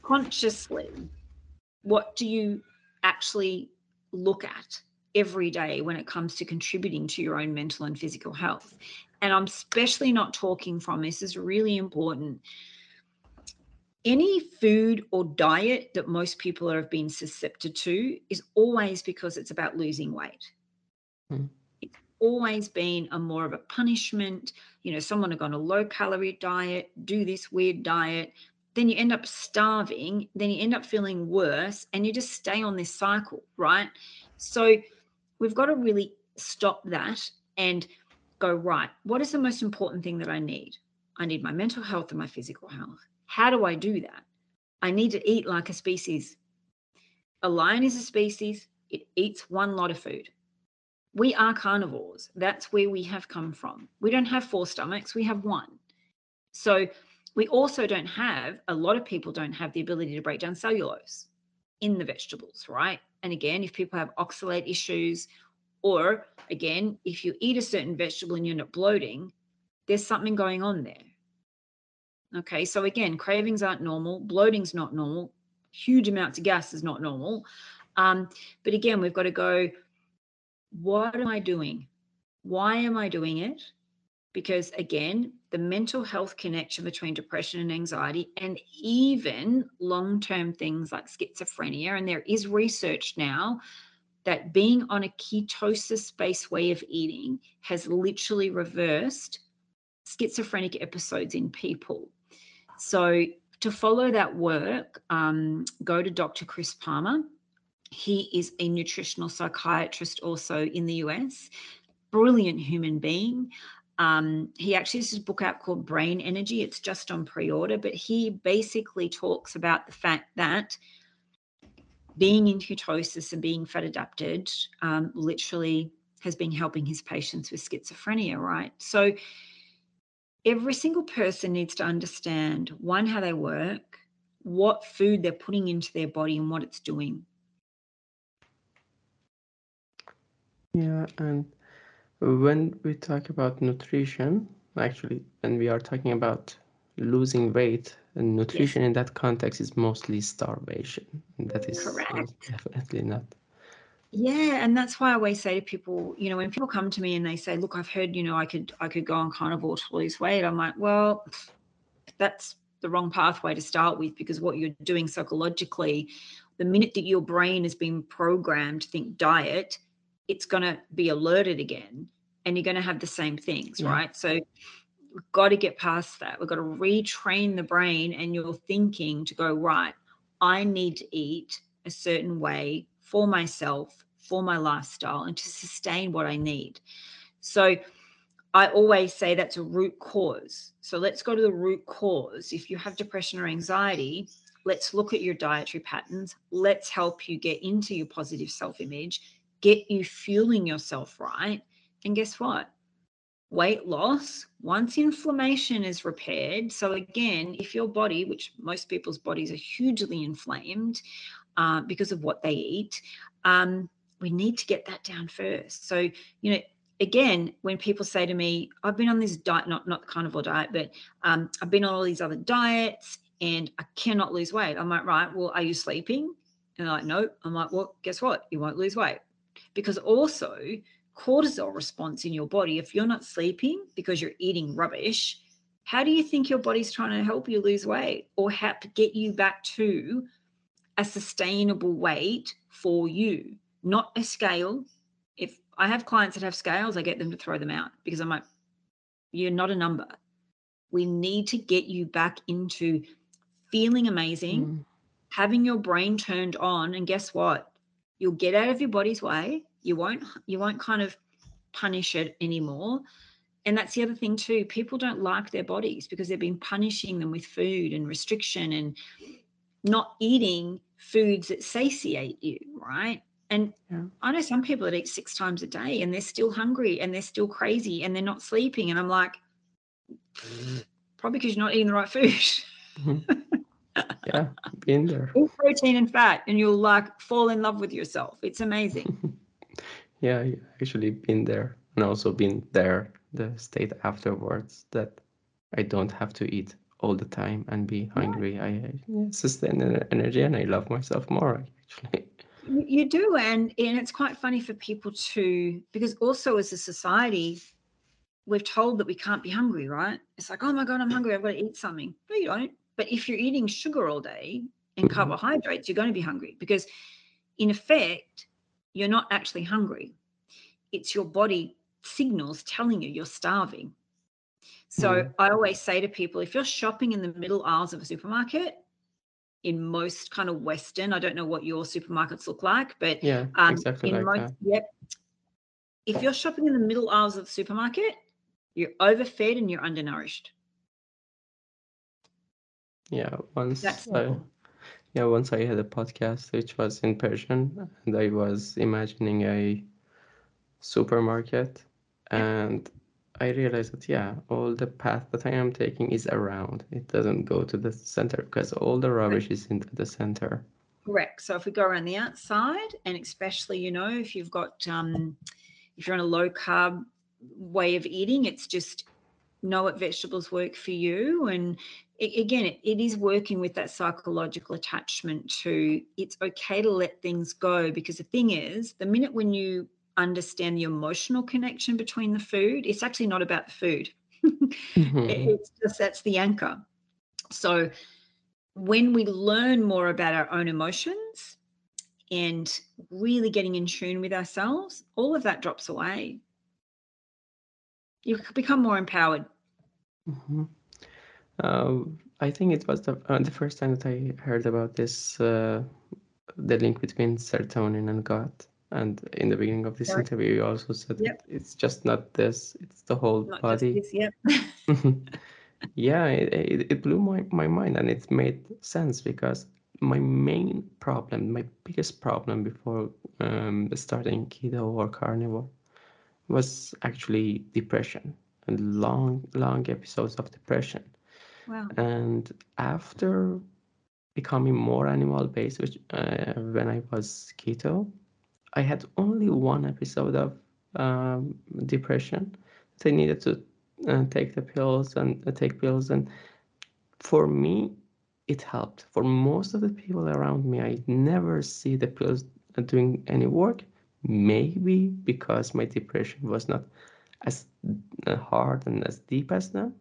consciously, what do you actually look at every day when it comes to contributing to your own mental and physical health? And I'm especially not talking from this is really important any food or diet that most people have been susceptible to is always because it's about losing weight. Mm. It's always been a more of a punishment. You know, someone have gone a low calorie diet, do this weird diet, then you end up starving, then you end up feeling worse, and you just stay on this cycle, right? So we've got to really stop that and go, right, what is the most important thing that I need? I need my mental health and my physical health. How do I do that? I need to eat like a species. A lion is a species, it eats one lot of food. We are carnivores. That's where we have come from. We don't have four stomachs, we have one. So we also don't have, a lot of people don't have the ability to break down cellulose in the vegetables, right? And again, if people have oxalate issues, or again, if you eat a certain vegetable and you end up bloating, there's something going on there. Okay, so again, cravings aren't normal, bloating's not normal, huge amounts of gas is not normal. Um, but again, we've got to go, what am I doing? Why am I doing it? Because again, the mental health connection between depression and anxiety, and even long term things like schizophrenia. And there is research now that being on a ketosis based way of eating has literally reversed schizophrenic episodes in people. So, to follow that work, um, go to Dr. Chris Palmer. He is a nutritional psychiatrist also in the US, brilliant human being. Um, he actually has a book out called Brain Energy. It's just on pre order, but he basically talks about the fact that being in ketosis and being fat adapted um, literally has been helping his patients with schizophrenia, right? So every single person needs to understand one, how they work, what food they're putting into their body, and what it's doing. Yeah, and when we talk about nutrition, actually, when we are talking about losing weight, and nutrition yes. in that context is mostly starvation. And that is Correct. definitely not. Yeah, and that's why I always say to people, you know, when people come to me and they say, "Look, I've heard, you know, I could I could go on carnivore to lose weight," I'm like, "Well, that's the wrong pathway to start with because what you're doing psychologically, the minute that your brain has been programmed to think diet, it's going to be alerted again and you're going to have the same things, yeah. right? So we've got to get past that. We've got to retrain the brain and your thinking to go, right, I need to eat a certain way for myself, for my lifestyle, and to sustain what I need. So I always say that's a root cause. So let's go to the root cause. If you have depression or anxiety, let's look at your dietary patterns. Let's help you get into your positive self image, get you fueling yourself right. And guess what? weight loss once inflammation is repaired so again if your body which most people's bodies are hugely inflamed uh, because of what they eat um, we need to get that down first. So you know again when people say to me i've been on this diet not not the carnivore diet but um, i've been on all these other diets and i cannot lose weight i'm like right well are you sleeping? And they're like no i'm like well guess what? You won't lose weight. Because also cortisol response in your body, if you're not sleeping because you're eating rubbish, how do you think your body's trying to help you lose weight or help get you back to a sustainable weight for you, not a scale? If I have clients that have scales, I get them to throw them out because I'm like, you're not a number. We need to get you back into feeling amazing, mm. having your brain turned on. And guess what? You'll get out of your body's way you won't you won't kind of punish it anymore and that's the other thing too people don't like their bodies because they've been punishing them with food and restriction and not eating foods that satiate you right and yeah. i know some people that eat six times a day and they're still hungry and they're still crazy and they're not sleeping and i'm like probably because you're not eating the right food mm-hmm. yeah been there all protein and fat and you'll like fall in love with yourself it's amazing Yeah, I actually been there and also been there the state afterwards that I don't have to eat all the time and be hungry. I sustain the energy and I love myself more actually. You do, and and it's quite funny for people to because also as a society, we're told that we can't be hungry, right? It's like, oh my god, I'm hungry, I've got to eat something. No, you don't. But if you're eating sugar all day and mm-hmm. carbohydrates, you're going to be hungry because, in effect, you're not actually hungry. It's your body signals telling you you're starving. So mm. I always say to people if you're shopping in the middle aisles of a supermarket, in most kind of Western, I don't know what your supermarkets look like, but yeah, um, exactly in like most, that. yep. If you're shopping in the middle aisles of the supermarket, you're overfed and you're undernourished. Yeah, once That's I, yeah, once I had a podcast which was in Persian, and I was imagining a supermarket, and I realized that yeah, all the path that I am taking is around. It doesn't go to the center because all the rubbish is in the center. Correct. So if we go around the outside, and especially you know if you've got um, if you're on a low carb way of eating, it's just know what vegetables work for you and it, again it, it is working with that psychological attachment to it's okay to let things go because the thing is the minute when you understand the emotional connection between the food, it's actually not about the food. mm-hmm. It's just that's the anchor. So when we learn more about our own emotions and really getting in tune with ourselves, all of that drops away. You become more empowered. Mm-hmm. Uh, I think it was the uh, the first time that I heard about this, uh, the link between serotonin and gut. And in the beginning of this interview, you also said yep. it's just not this; it's the whole not body. This, yep. yeah, it, it, it blew my, my mind, and it made sense because my main problem, my biggest problem before um, starting keto or carnivore, was actually depression and long, long episodes of depression. Wow. And after becoming more animal based, which uh, when I was keto, I had only one episode of um, depression. They needed to uh, take the pills and uh, take pills, and for me, it helped. For most of the people around me, I never see the pills doing any work. Maybe because my depression was not as uh, hard and as deep as them.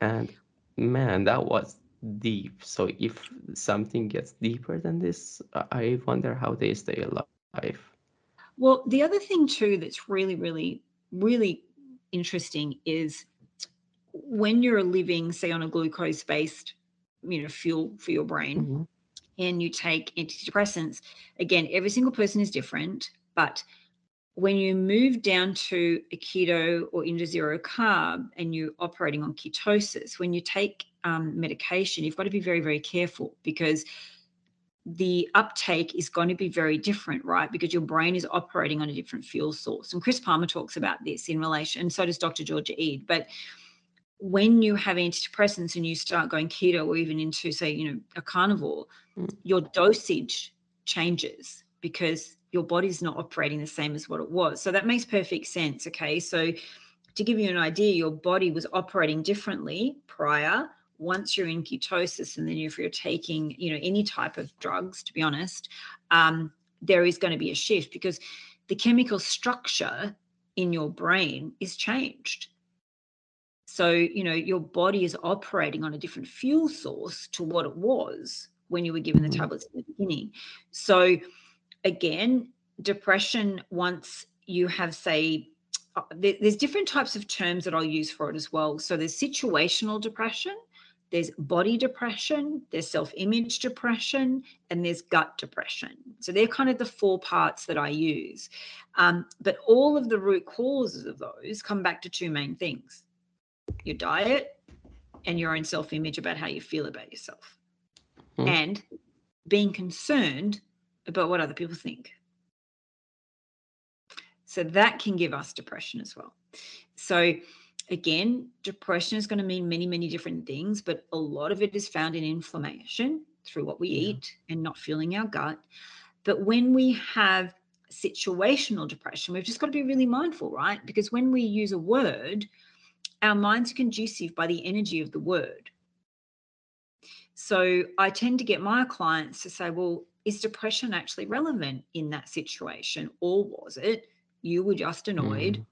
And man, that was deep. So if something gets deeper than this, I wonder how they stay alive life. Well, the other thing too that's really, really, really interesting is when you're living, say, on a glucose-based, you know, fuel for your brain, mm-hmm. and you take antidepressants. Again, every single person is different, but when you move down to a keto or into zero carb and you're operating on ketosis, when you take um, medication, you've got to be very, very careful because the uptake is going to be very different, right? Because your brain is operating on a different fuel source. And Chris Palmer talks about this in relation, and so does Dr. Georgia Ede. But when you have antidepressants and you start going keto or even into, say, you know, a carnivore, mm. your dosage changes because your body's not operating the same as what it was. So that makes perfect sense. Okay. So to give you an idea, your body was operating differently prior once you're in ketosis and then if you're taking you know any type of drugs to be honest um, there is going to be a shift because the chemical structure in your brain is changed so you know your body is operating on a different fuel source to what it was when you were given the mm-hmm. tablets in the beginning so again depression once you have say uh, there's different types of terms that I'll use for it as well. So there's situational depression, there's body depression, there's self image depression, and there's gut depression. So they're kind of the four parts that I use. Um, but all of the root causes of those come back to two main things your diet and your own self image about how you feel about yourself, mm. and being concerned about what other people think. So that can give us depression as well. So again, depression is going to mean many, many different things, but a lot of it is found in inflammation through what we yeah. eat and not feeling our gut. But when we have situational depression, we've just got to be really mindful, right? Because when we use a word, our minds are conducive by the energy of the word. So I tend to get my clients to say, well, is depression actually relevant in that situation? Or was it you were just annoyed mm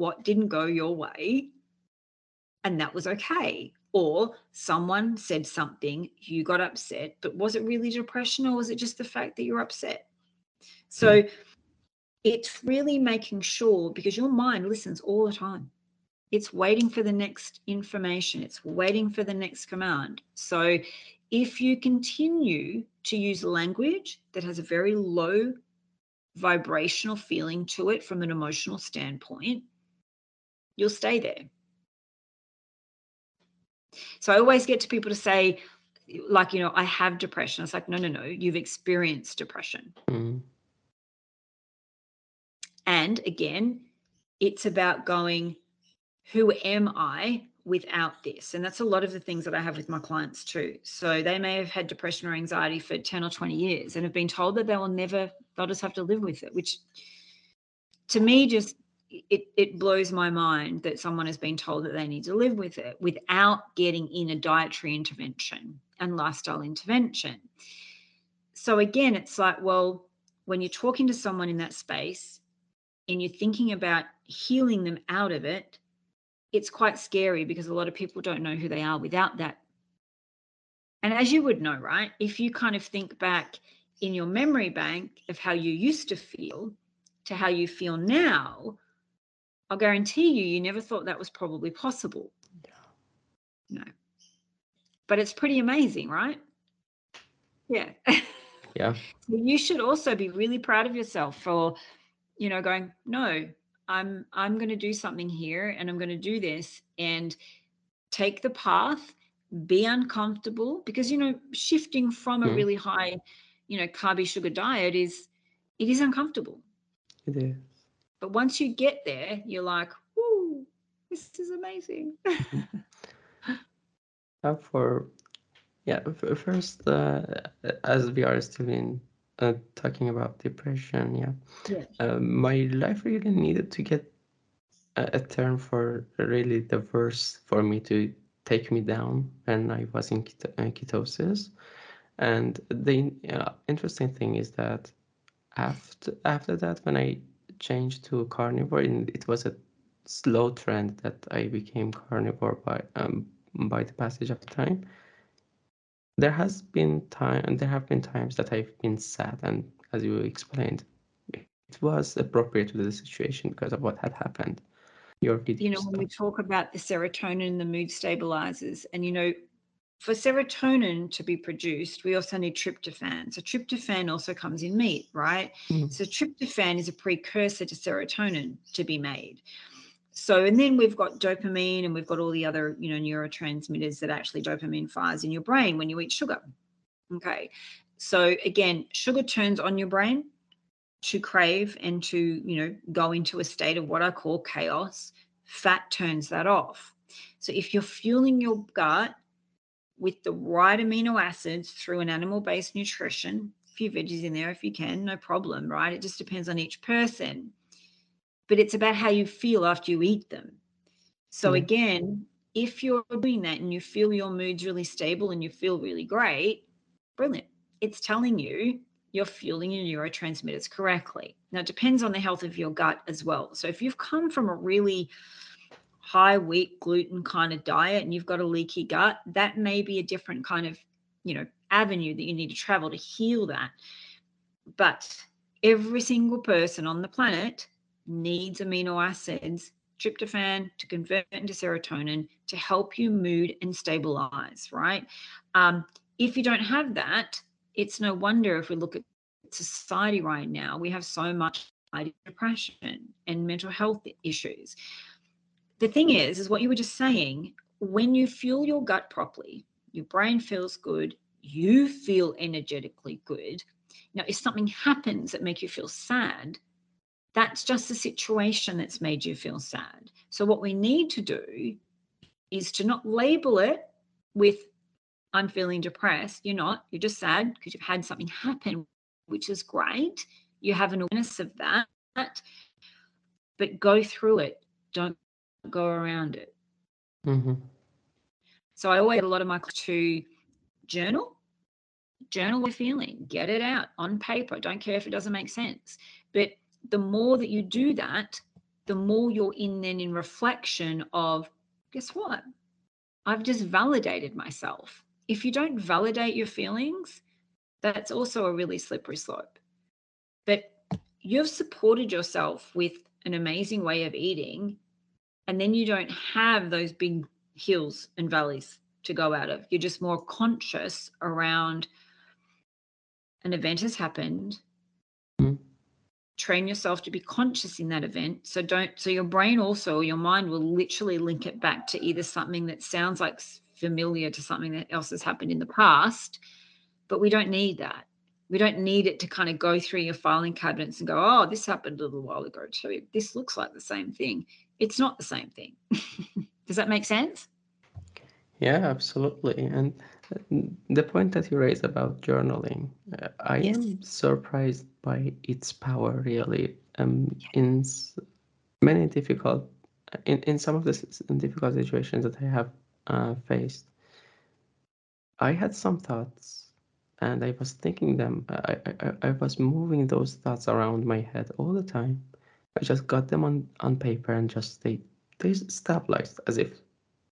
what didn't go your way and that was okay or someone said something you got upset but was it really depression or was it just the fact that you're upset so mm. it's really making sure because your mind listens all the time It's waiting for the next information, it's waiting for the next command. So if you continue to use language that has a very low vibrational feeling to it from an emotional standpoint, you'll stay there. So I always get to people to say, like, you know, I have depression. It's like, no, no, no, you've experienced depression. Mm. And again, it's about going, who am I without this? And that's a lot of the things that I have with my clients too. So they may have had depression or anxiety for 10 or 20 years and have been told that they will never, they'll just have to live with it, which to me just it, it blows my mind that someone has been told that they need to live with it without getting in a dietary intervention and lifestyle intervention. So again, it's like, well, when you're talking to someone in that space and you're thinking about healing them out of it, it's quite scary because a lot of people don't know who they are without that. And as you would know, right? If you kind of think back in your memory bank of how you used to feel to how you feel now, I'll guarantee you, you never thought that was probably possible. No. But it's pretty amazing, right? Yeah. Yeah. so you should also be really proud of yourself for, you know, going, no, I'm I'm going to do something here and I'm going to do this and take the path, be uncomfortable because you know, shifting from a Mm. really high, you know, carby sugar diet is it is uncomfortable. It is. But once you get there, you're like, whoo, this is amazing. Uh, for yeah, first, uh, as we are still in uh, talking about depression, yeah, Yeah. uh, my life really needed to get a, a term for really the worst for me to take me down when I was in keto- uh, ketosis. And the uh, interesting thing is that after after that, when I changed to carnivore, and it was a slow trend that I became carnivore by um by the passage of time. There has been time, and there have been times that I've been sad, and as you explained, it was appropriate to the situation because of what had happened. Your You know, when we talk about the serotonin, the mood stabilizers, and you know, for serotonin to be produced, we also need tryptophan. So tryptophan also comes in meat, right? Mhm. So tryptophan is a precursor to serotonin to be made. So, and then we've got dopamine and we've got all the other, you know, neurotransmitters that actually dopamine fires in your brain when you eat sugar. Okay. So again, sugar turns on your brain to crave and to, you know, go into a state of what I call chaos. Fat turns that off. So if you're fueling your gut with the right amino acids through an animal based nutrition, a few veggies in there if you can, no problem, right? It just depends on each person. But it's about how you feel after you eat them. So Yeah. again, if you're doing that and you feel your mood's really stable and you feel really great, brilliant. It's telling you you're fueling your neurotransmitters correctly. Now, it depends on the health of your gut as well. So if you've come from a really high wheat gluten kind of diet and you've got a leaky gut, that may be a different kind of, you know, avenue that you need to travel to heal that. But every single person on the planet needs amino acids, tryptophan to convert into serotonin to help you mood and stabilize, right? Um, if you don't have that, it's no wonder if we look at society right now, we have so much depression and mental health issues. The thing is, is what you were just saying, when you fuel your gut properly, your brain feels good, you feel energetically good. Now, if something happens that make you feel sad, that's just a situation that's made you feel sad. So what we need to do is to not label it with I'm feeling depressed. You're not. You're just sad because you've had something happen, which is great. You have an awareness of that, but go through it. Don't go around it. hmm So I always get a lot of my to journal, journal what feeling, get it out on paper. Don't care if it doesn't make sense. But the more that you do that, the more you're in then in reflection of, guess what? I've just validated myself. If you don't validate your feelings, that's also a really slippery slope. But you've supported yourself with an amazing way of eating And then you don't have those big hills and valleys to go out of. You're just more conscious around an event has happened. Mm. Train yourself to be conscious in that event. So don't, so your brain also, your mind will literally link it back to either something that sounds like familiar to something that else has happened in the past, but we don't need that. We don't need it to kind of go through your filing cabinets and go, oh, this happened a little while ago too. This looks like the same thing. It's not the same thing. Does that make sense? Yeah, absolutely. And the point that you raised about journaling, uh, I Yes. am surprised by its power, really. Um, in many difficult, in, in some of the difficult situations that I have uh, faced, I had some thoughts and I was thinking them. I, I- I was moving those thoughts around my head all the time. I just got them on, on paper and just they, they stabilized as if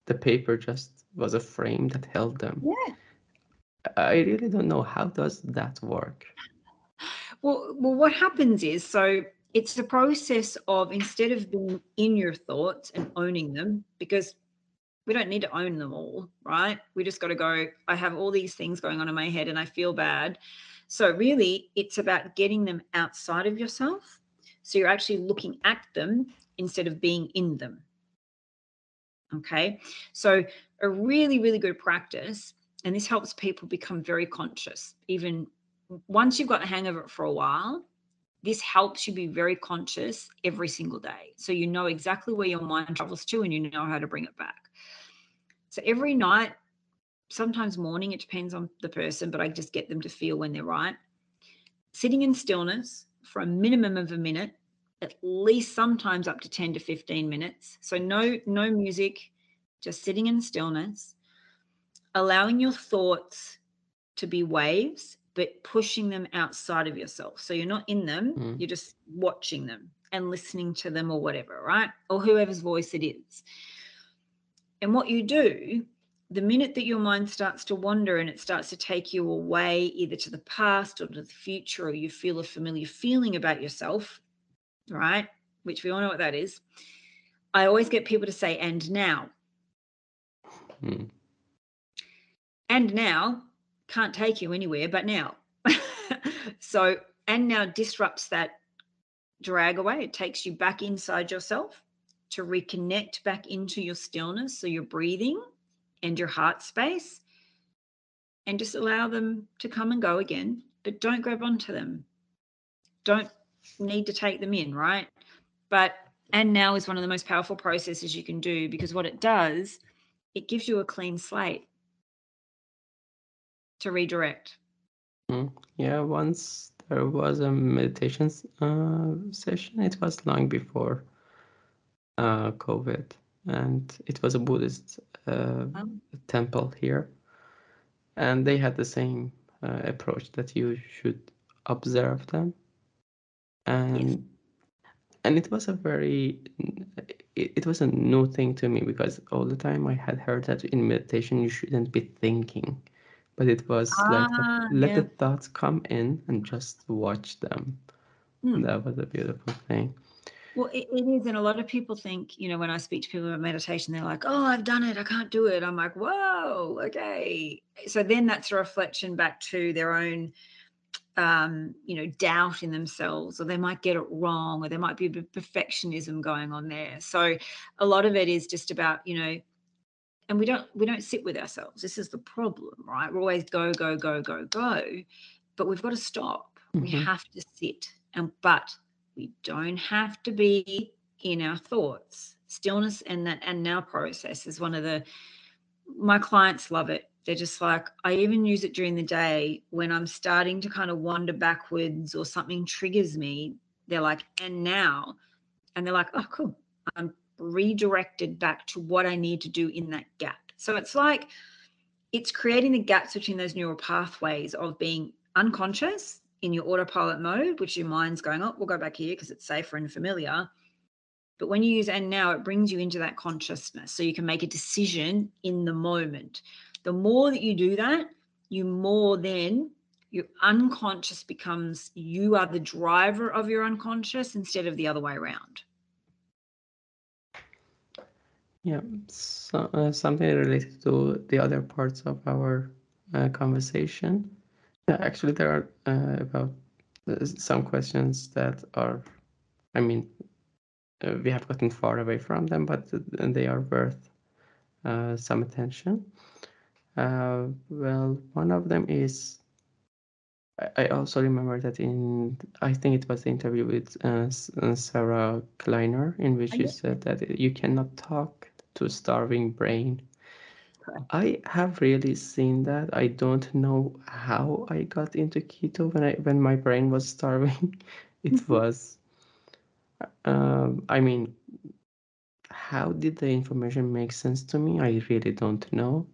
the paper just was a frame that held them. Yeah. I really don't know how does that work. Well, well, what happens is so it's the process of instead of being in your thoughts and owning them, because we don't need to own them all, right? We just got to go, I have all these things going on in my head and I feel bad. So, really, it's about getting them outside of yourself. So, you're actually looking at them instead of being in them. Okay. So, a really, really good practice, and this helps people become very conscious, even once you've got the hang of it for a while, this helps you be very conscious every single day. So you know exactly where your mind travels to and you know how to bring it back. So every night, sometimes morning, it depends on the person, but I just get them to feel when they're right. Sitting in stillness for a minimum of a minute, at least sometimes up to 10 to 15 minutes. So no no music, just sitting in stillness, allowing your thoughts to be waves but pushing them outside of yourself. So you're not in them, Mm. you're just watching them and listening to them or whatever, right? Or whoever's voice it is. And what you do, the minute that your mind starts to wander and it starts to take you away either to the past or to the future, or you feel a familiar feeling about yourself, right? Which we all know what that is. I always get people to say, and now. Hmm. and now can't take you anywhere but now. so, and now disrupts that drag away. It takes you back inside yourself to reconnect back into your stillness. So, your breathing and your heart space, and just allow them to come and go again, but don't grab onto them. Don't need to take them in, right? But, and now is one of the most powerful processes you can do because what it does, it gives you a clean slate to redirect. Mm. Yeah, once there was a meditation uh, session. It was long before uh, COVID, and it was a Buddhist uh, Oh. temple here, and they had the same uh, approach that you should observe them, and and it was a very it, it was a new thing to me because all the time I had heard that in meditation you shouldn't be thinking, but it was like the- Ah, let yeah. the thoughts come in and just watch them. Hmm. That was a beautiful thing. Well, it, it is. And a lot of people think, you know, when I speak to people about meditation, they're like, oh, I've done it. I can't do it. I'm like, whoa, okay. So then that's a reflection back to their own, um, you know, doubt in themselves, or they might get it wrong, or there might be a bit of perfectionism going on there. So a lot of it is just about, you know, and we don't we don't sit with ourselves. This is the problem, right? We're always go, go, go, go, go. But we've got to stop. We Mhm. have to sit. And but we don't have to be in our thoughts. Stillness and that and now process is one of the my clients love it. They're just like, I even use it during the day when I'm starting to kind of wander backwards or something triggers me. They're like, and now, and they're like, oh, cool. I'm redirected back to what I need to do in that gap. So it's like it's creating the gaps between those neural pathways of being unconscious in your autopilot mode, which your mind's going, oh, we'll go back here because it's safer and familiar. But when you use and now, it brings you into that consciousness. So you can make a decision in the moment. The more that you do that, you more then your unconscious becomes you are the driver of your unconscious instead of the other way around. Yeah, so, uh, something related to the other parts of our uh, conversation. Yeah, actually, there are uh, about uh, some questions that are, I mean, uh, we have gotten far away from them, but they are worth uh, some attention. Uh, well, one of them is I also remember that in I think it was the interview with uh, uh Sarah Kleiner in which you said that you cannot talk to a starving brain. I have really seen that. I don't know how I got into keto when I when my brain was starving. it mm-hmm. was. Um, I mean, how did the information make sense to me? I really don't know.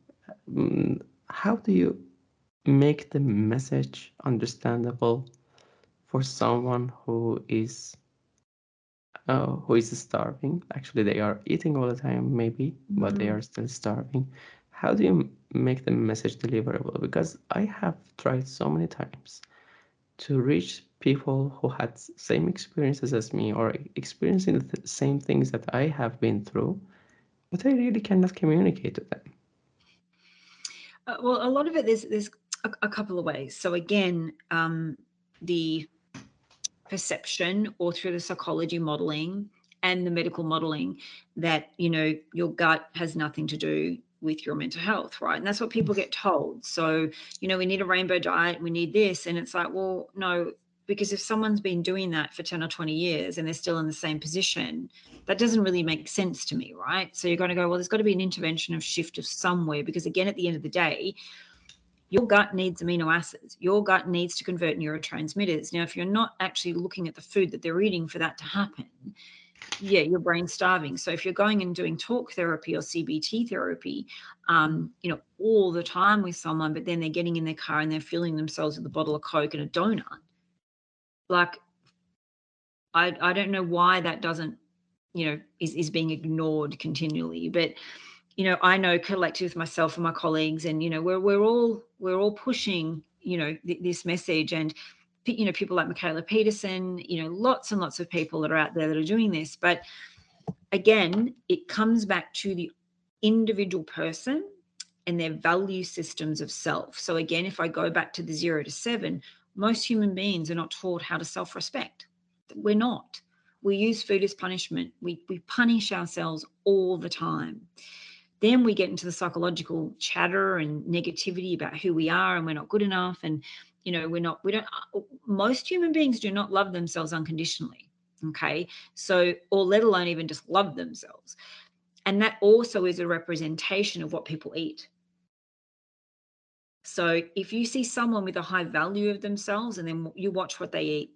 Um, how do you make the message understandable for someone who is uh, who is starving actually they are eating all the time maybe mm-hmm. but they mm-hmm. are still starving how do you make the message deliverable because i have tried so many times to reach people who had same experiences as me or experiencing the same things that i have been through but i really cannot communicate to them uh, well a lot of it there's there's a, a couple of ways. So again, um, the perception or through the psychology modeling and the medical modeling that you know your gut has nothing to do with your mental health right and that's what people get told so you know we need a rainbow diet we need this and it's like well no because if someone's been doing that for 10 or 20 years and they're still in the same position that doesn't really make sense to me right so you're going to go well there's got to be an intervention of shift of somewhere because again at the end of the day your gut needs amino acids. Your gut needs to convert neurotransmitters. Now, if you're not actually looking at the food that they're eating for that to happen, yeah, your brain's starving. So if you're going and doing talk therapy or CBT therapy, um, you know, all the time with someone, but then they're getting in their car and they're filling themselves with a bottle of Coke and a donut, like I I don't know why that doesn't, you know, is is being ignored continually. But you know, I know collectively with myself and my colleagues, and you know, we're we're all we're all pushing, you know, th- this message, and you know, people like Mikhaila Peterson, you know, lots and lots of people that are out there that are doing this. But again, it comes back to the individual person and their value systems of self. So again, if I go back to the zero to seven, most human beings are not taught how to self-respect. We're not. We use food as punishment. We we punish ourselves all the time then we get into the psychological chatter and negativity about who we are and we're not good enough and you know we're not we don't uh, most human beings do not love themselves unconditionally okay so or let alone even just love themselves and that also is a representation of what people eat so if you see someone with a high value of themselves and then you watch what they eat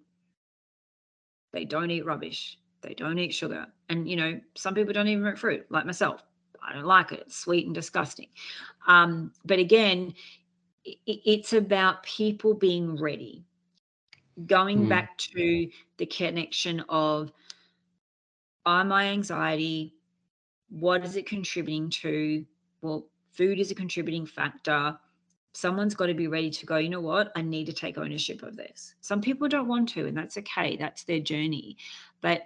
they don't eat rubbish they don't eat sugar and you know some people don't even eat fruit like myself I don't like it. It's sweet and disgusting. Um, but again, it's about people being ready. Going mm. back to the connection of are my anxiety, what is it contributing to? Well, food is a contributing factor. Someone's got to be ready to go, you know what? I need to take ownership of this. Some people don't want to, and that's okay. That's their journey. But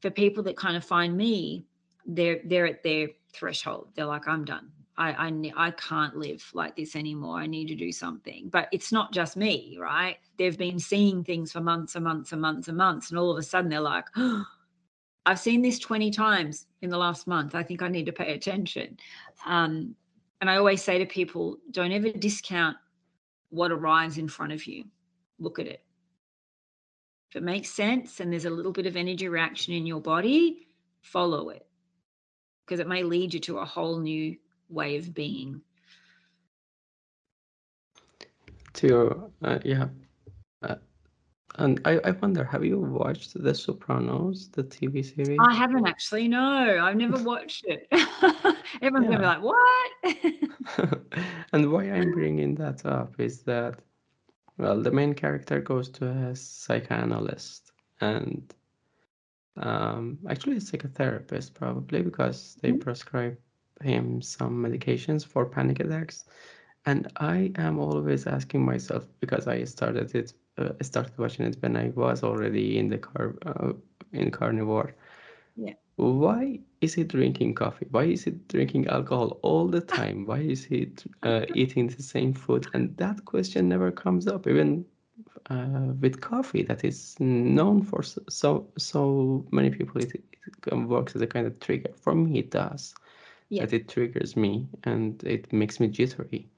for people that kind of find me, they're they're at their threshold. They're like, I'm done. I, I I can't live like this anymore. I need to do something. But it's not just me, right? They've been seeing things for months and months and months and months, and all of a sudden they're like, oh, I've seen this 20 times in the last month. I think I need to pay attention. Um, and I always say to people, don't ever discount what arrives in front of you. Look at it. If it makes sense and there's a little bit of energy reaction in your body, follow it because it may lead you to a whole new way of being. To uh, yeah. Uh, and I, I wonder, have you watched The Sopranos, the TV series? I haven't actually. No, I've never watched it. Everyone's yeah. gonna be like, "What?" and why I'm bringing that up is that, well, the main character goes to a psychoanalyst, and um, actually, a psychotherapist probably because they mm-hmm. prescribe him some medications for panic attacks. And I am always asking myself because I started it, uh, started watching it when I was already in the car, uh, in carnivore. Yeah. why is he drinking coffee? Why is he drinking alcohol all the time? Why is he uh, eating the same food? And that question never comes up, even uh, with coffee that is known for so so many people. It, it works as a kind of trigger. For me, it does. Yeah. That it triggers me and it makes me jittery.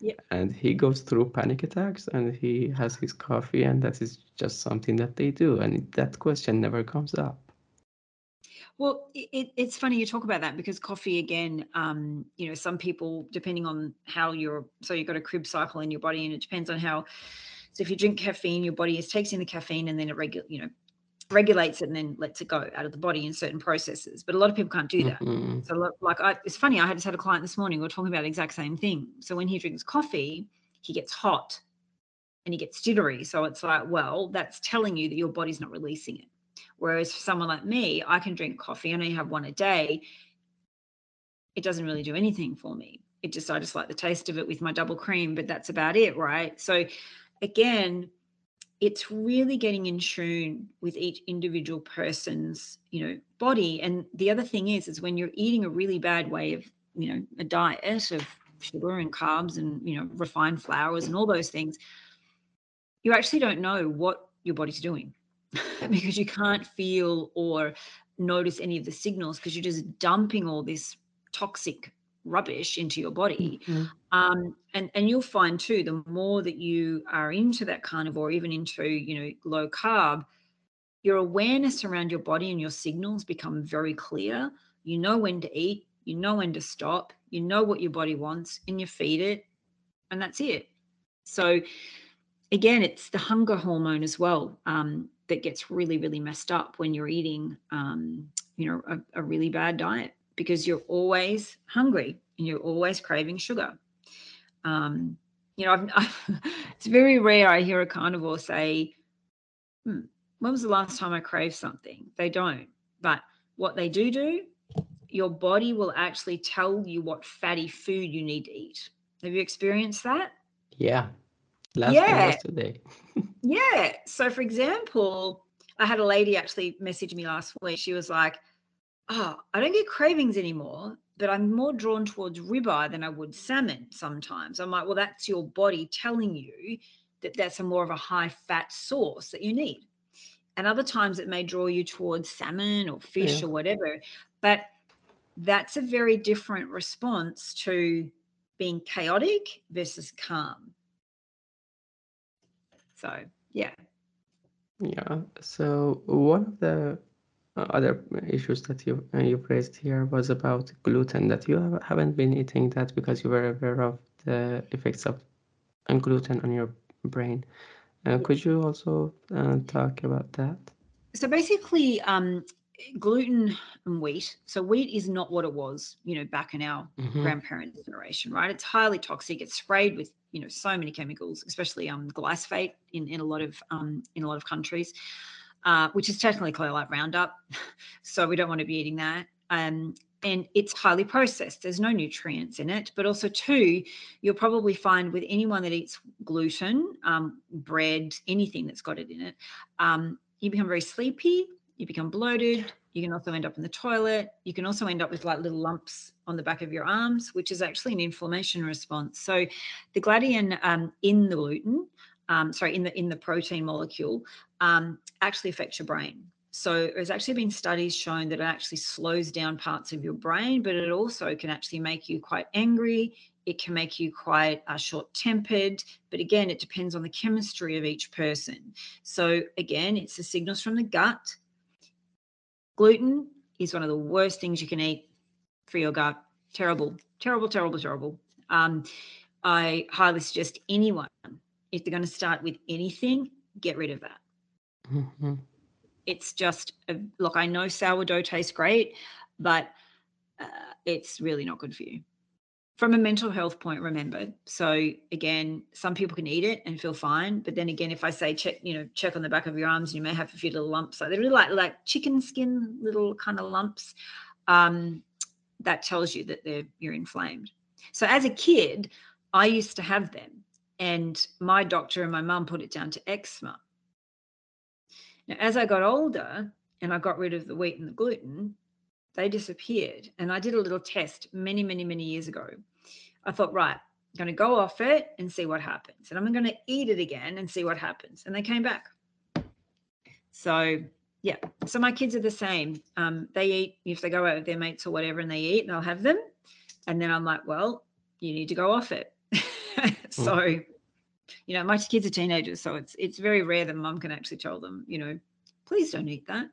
Yeah. And he goes through panic attacks and he has his coffee and that is just something that they do. And that question never comes up. Well, it, it's funny you talk about that because coffee again, um, you know, some people depending on how you're so you've got a Krebs cycle in your body, and it depends on how. So if you drink caffeine, your body is takes in the caffeine and then it regular, you know, regulates it and then lets it go out of the body in certain processes. But a lot of people can't do that. Mm-hmm. So like, I, it's funny. I just had a client this morning. We are talking about the exact same thing. So when he drinks coffee, he gets hot and he gets jittery. So it's like, well, that's telling you that your body's not releasing it. Whereas for someone like me, I can drink coffee. I only have one a day. It doesn't really do anything for me. It just I just like the taste of it with my double cream, but that's about it, right? So again, it's really getting in tune with each individual person's, you know, body. And the other thing is, is when you're eating a really bad way of, you know, a diet of sugar and carbs and you know refined flours and all those things, you actually don't know what your body's doing because you can't feel or notice any of the signals because you're just dumping all this toxic rubbish into your body. Mm-hmm. Um, and and you'll find too, the more that you are into that carnivore, even into you know low carb, your awareness around your body and your signals become very clear. You know when to eat, you know when to stop, you know what your body wants, and you feed it, and that's it. So again, it's the hunger hormone as well. Um, that gets really really messed up when you're eating um, you know a, a really bad diet because you're always hungry and you're always craving sugar. Um, you know I've, I've, it's very rare i hear a carnivore say hmm, when was the last time i craved something? They don't. But what they do do your body will actually tell you what fatty food you need to eat. Have you experienced that? Yeah. Last yeah. yesterday. Yeah. So, for example, I had a lady actually message me last week. She was like, Oh, I don't get cravings anymore, but I'm more drawn towards ribeye than I would salmon sometimes. I'm like, Well, that's your body telling you that that's a more of a high fat source that you need. And other times it may draw you towards salmon or fish yeah. or whatever. But that's a very different response to being chaotic versus calm. So yeah. Yeah. So one of the other issues that you uh, you raised here was about gluten that you have, haven't been eating that because you were aware of the effects of gluten on your brain. Uh, could you also uh, talk about that? So basically, um, gluten and wheat. So wheat is not what it was, you know, back in our mm-hmm. grandparents' generation, right? It's highly toxic. It's sprayed with, you know, so many chemicals, especially um, glyphosate in, in a lot of um, in a lot of countries, uh, which is technically like Roundup. so we don't want to be eating that. Um, and it's highly processed. There's no nutrients in it. But also, too, you'll probably find with anyone that eats gluten, um, bread, anything that's got it in it, um, you become very sleepy you become bloated. You can also end up in the toilet. You can also end up with like little lumps on the back of your arms, which is actually an inflammation response. So, the gliadin um, in the gluten, um, sorry, in the in the protein molecule, um, actually affects your brain. So, there's actually been studies shown that it actually slows down parts of your brain, but it also can actually make you quite angry. It can make you quite uh, short tempered. But again, it depends on the chemistry of each person. So, again, it's the signals from the gut Gluten is one of the worst things you can eat for your gut. Terrible, terrible, terrible, terrible. Um, I highly suggest anyone, if they're going to start with anything, get rid of that. Mm-hmm. It's just, a, look, I know sourdough tastes great, but uh, it's really not good for you from a mental health point remember so again some people can eat it and feel fine but then again if i say check you know check on the back of your arms you may have a few little lumps like they're really like like chicken skin little kind of lumps um, that tells you that they're you're inflamed so as a kid i used to have them and my doctor and my mum put it down to eczema now as i got older and i got rid of the wheat and the gluten they disappeared. And I did a little test many, many, many years ago. I thought, right, I'm going to go off it and see what happens. And I'm going to eat it again and see what happens. And they came back. So, yeah. So my kids are the same. Um, they eat, if they go out with their mates or whatever and they eat, and I'll have them. And then I'm like, well, you need to go off it. so, mm. you know, my kids are teenagers. So it's, it's very rare that mum can actually tell them, you know, please don't eat that.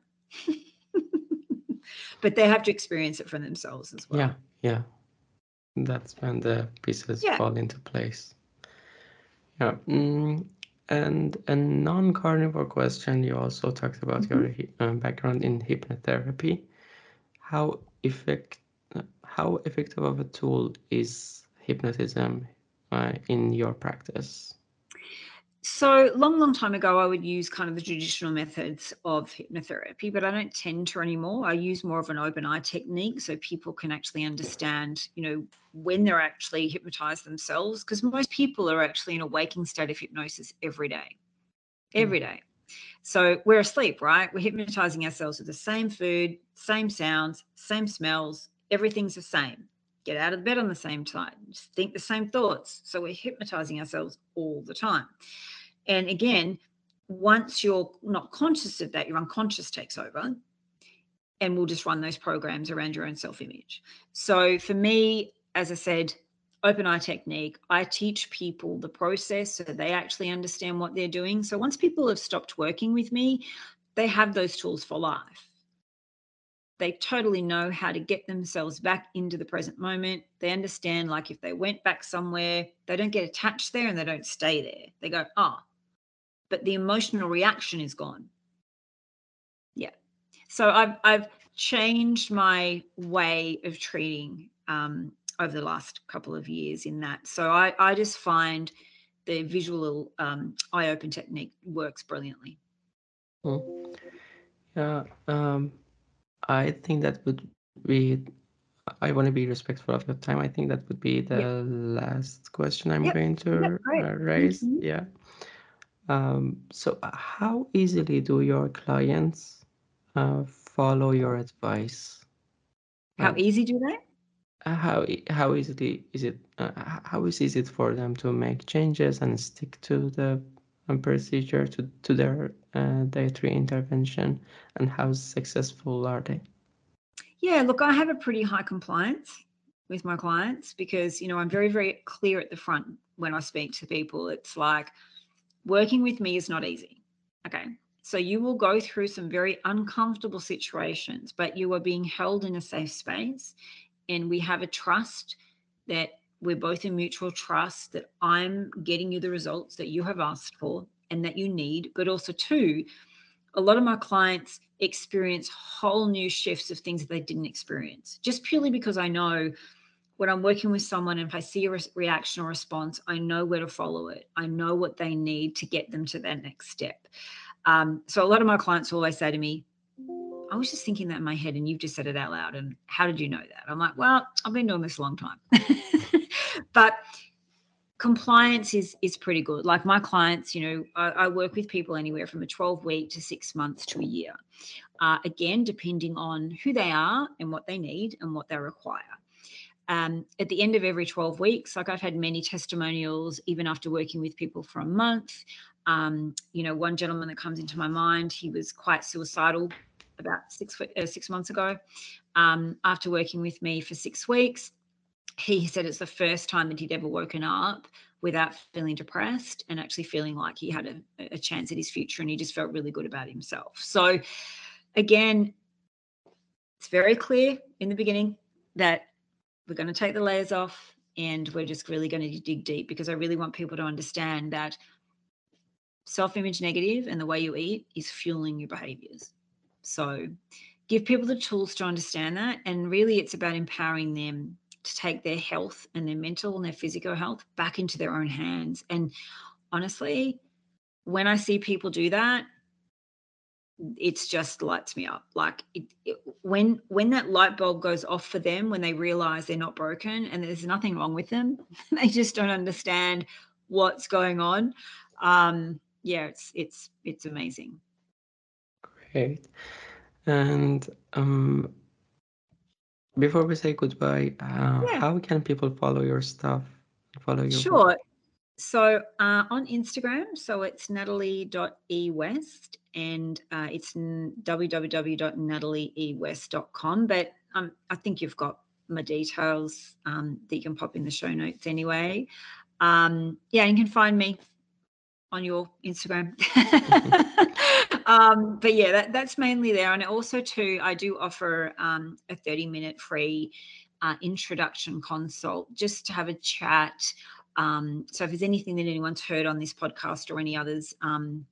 but they have to experience it for themselves as well. Yeah, yeah. That's when the pieces yeah. fall into place. Yeah. Mm, and a non-carnivore question. You also talked about mm-hmm. your um, background in hypnotherapy. How effect how effective of a tool is hypnotism uh, in your practice? So, long, long time ago, I would use kind of the traditional methods of hypnotherapy, but I don't tend to anymore. I use more of an open eye technique so people can actually understand, you know, when they're actually hypnotized themselves, because most people are actually in a waking state of hypnosis every day, every day. So, we're asleep, right? We're hypnotizing ourselves with the same food, same sounds, same smells, everything's the same. Get out of bed on the same time, think the same thoughts. So, we're hypnotizing ourselves all the time. And again, once you're not conscious of that, your unconscious takes over and we'll just run those programs around your own self image. So for me, as I said, open eye technique, I teach people the process so they actually understand what they're doing. So once people have stopped working with me, they have those tools for life. They totally know how to get themselves back into the present moment. They understand, like, if they went back somewhere, they don't get attached there and they don't stay there. They go, oh, but the emotional reaction is gone. Yeah. So I've I've changed my way of treating um, over the last couple of years in that. So I I just find the visual um, eye open technique works brilliantly. Hmm. Yeah. Um, I think that would be I want to be respectful of your time. I think that would be the yep. last question I'm yep. going to yep, uh, raise. Mm-hmm. Yeah. Um, so uh, how easily do your clients uh, follow your advice? How um, easy do they? Uh, how how easily is it? Uh, how easy is it for them to make changes and stick to the um, procedure to to their uh, dietary intervention? And how successful are they? Yeah, look, I have a pretty high compliance with my clients because you know I'm very very clear at the front when I speak to people. It's like working with me is not easy. Okay. So you will go through some very uncomfortable situations, but you are being held in a safe space. And we have a trust that we're both in mutual trust that I'm getting you the results that you have asked for and that you need. But also, too, a lot of my clients experience whole new shifts of things that they didn't experience just purely because I know when I'm working with someone and if I see a re- reaction or response, I know where to follow it. I know what they need to get them to that next step. Um, so a lot of my clients always say to me, I was just thinking that in my head and you've just said it out loud. And how did you know that? I'm like, well, I've been doing this a long time. but compliance is is pretty good. Like my clients, you know, I, I, work with people anywhere from a 12 week to six months to a year. Uh, again, depending on who they are and what they need and what they require um, at the end of every 12 weeks, like I've had many testimonials, even after working with people for a month. Um, you know, one gentleman that comes into my mind, he was quite suicidal about six uh, six months ago. Um, after working with me for six weeks, he said it's the first time that he'd ever woken up without feeling depressed and actually feeling like he had a, a chance at his future, and he just felt really good about himself. So, again, it's very clear in the beginning that we're going to take the layers off and we're just really going to dig deep because I really want people to understand that self image negative and the way you eat is fueling your behaviors. So give people the tools to understand that. And really, it's about empowering them to take their health and their mental and their physical health back into their own hands. And honestly, when I see people do that, it's just lights me up. Like it, it, when when that light bulb goes off for them when they realize they're not broken and there's nothing wrong with them they just don't understand what's going on. Um yeah it's it's it's amazing. Great. And um Before we say goodbye, uh, yeah. how can people follow your stuff? Follow your sure. Book? So uh, on Instagram, so it's natalie.ewest and uh, it's www.natalieewest.com. But um, I think you've got my details um, that you can pop in the show notes anyway. Um, yeah, you can find me on your Instagram. um, but yeah, that, that's mainly there. And also, too, I do offer um, a 30 minute free uh, introduction consult just to have a chat. Um, so if there's anything that anyone's heard on this podcast or any others, um,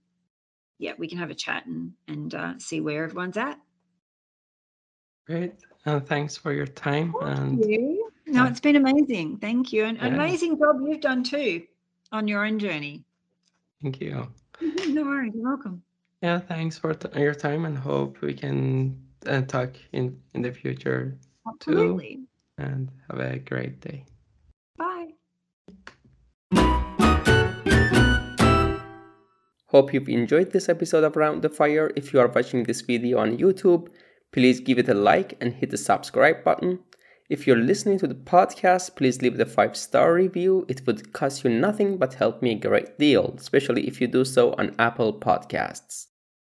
yeah, we can have a chat and, and uh, see where everyone's at. Great. Uh, thanks for your time. Thank and you. No, it's been amazing. Thank you. And yeah. amazing job you've done too on your own journey. Thank you. No worries. You're welcome. Yeah, thanks for t- your time and hope we can uh, talk in, in the future Absolutely. too. And have a great day. Bye. Hope you've enjoyed this episode of Round the Fire. If you are watching this video on YouTube, please give it a like and hit the subscribe button. If you're listening to the podcast, please leave the five star review. It would cost you nothing but help me a great deal, especially if you do so on Apple Podcasts.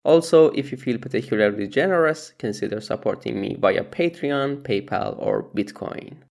Also, if you feel particularly generous, consider supporting me via Patreon, PayPal, or Bitcoin.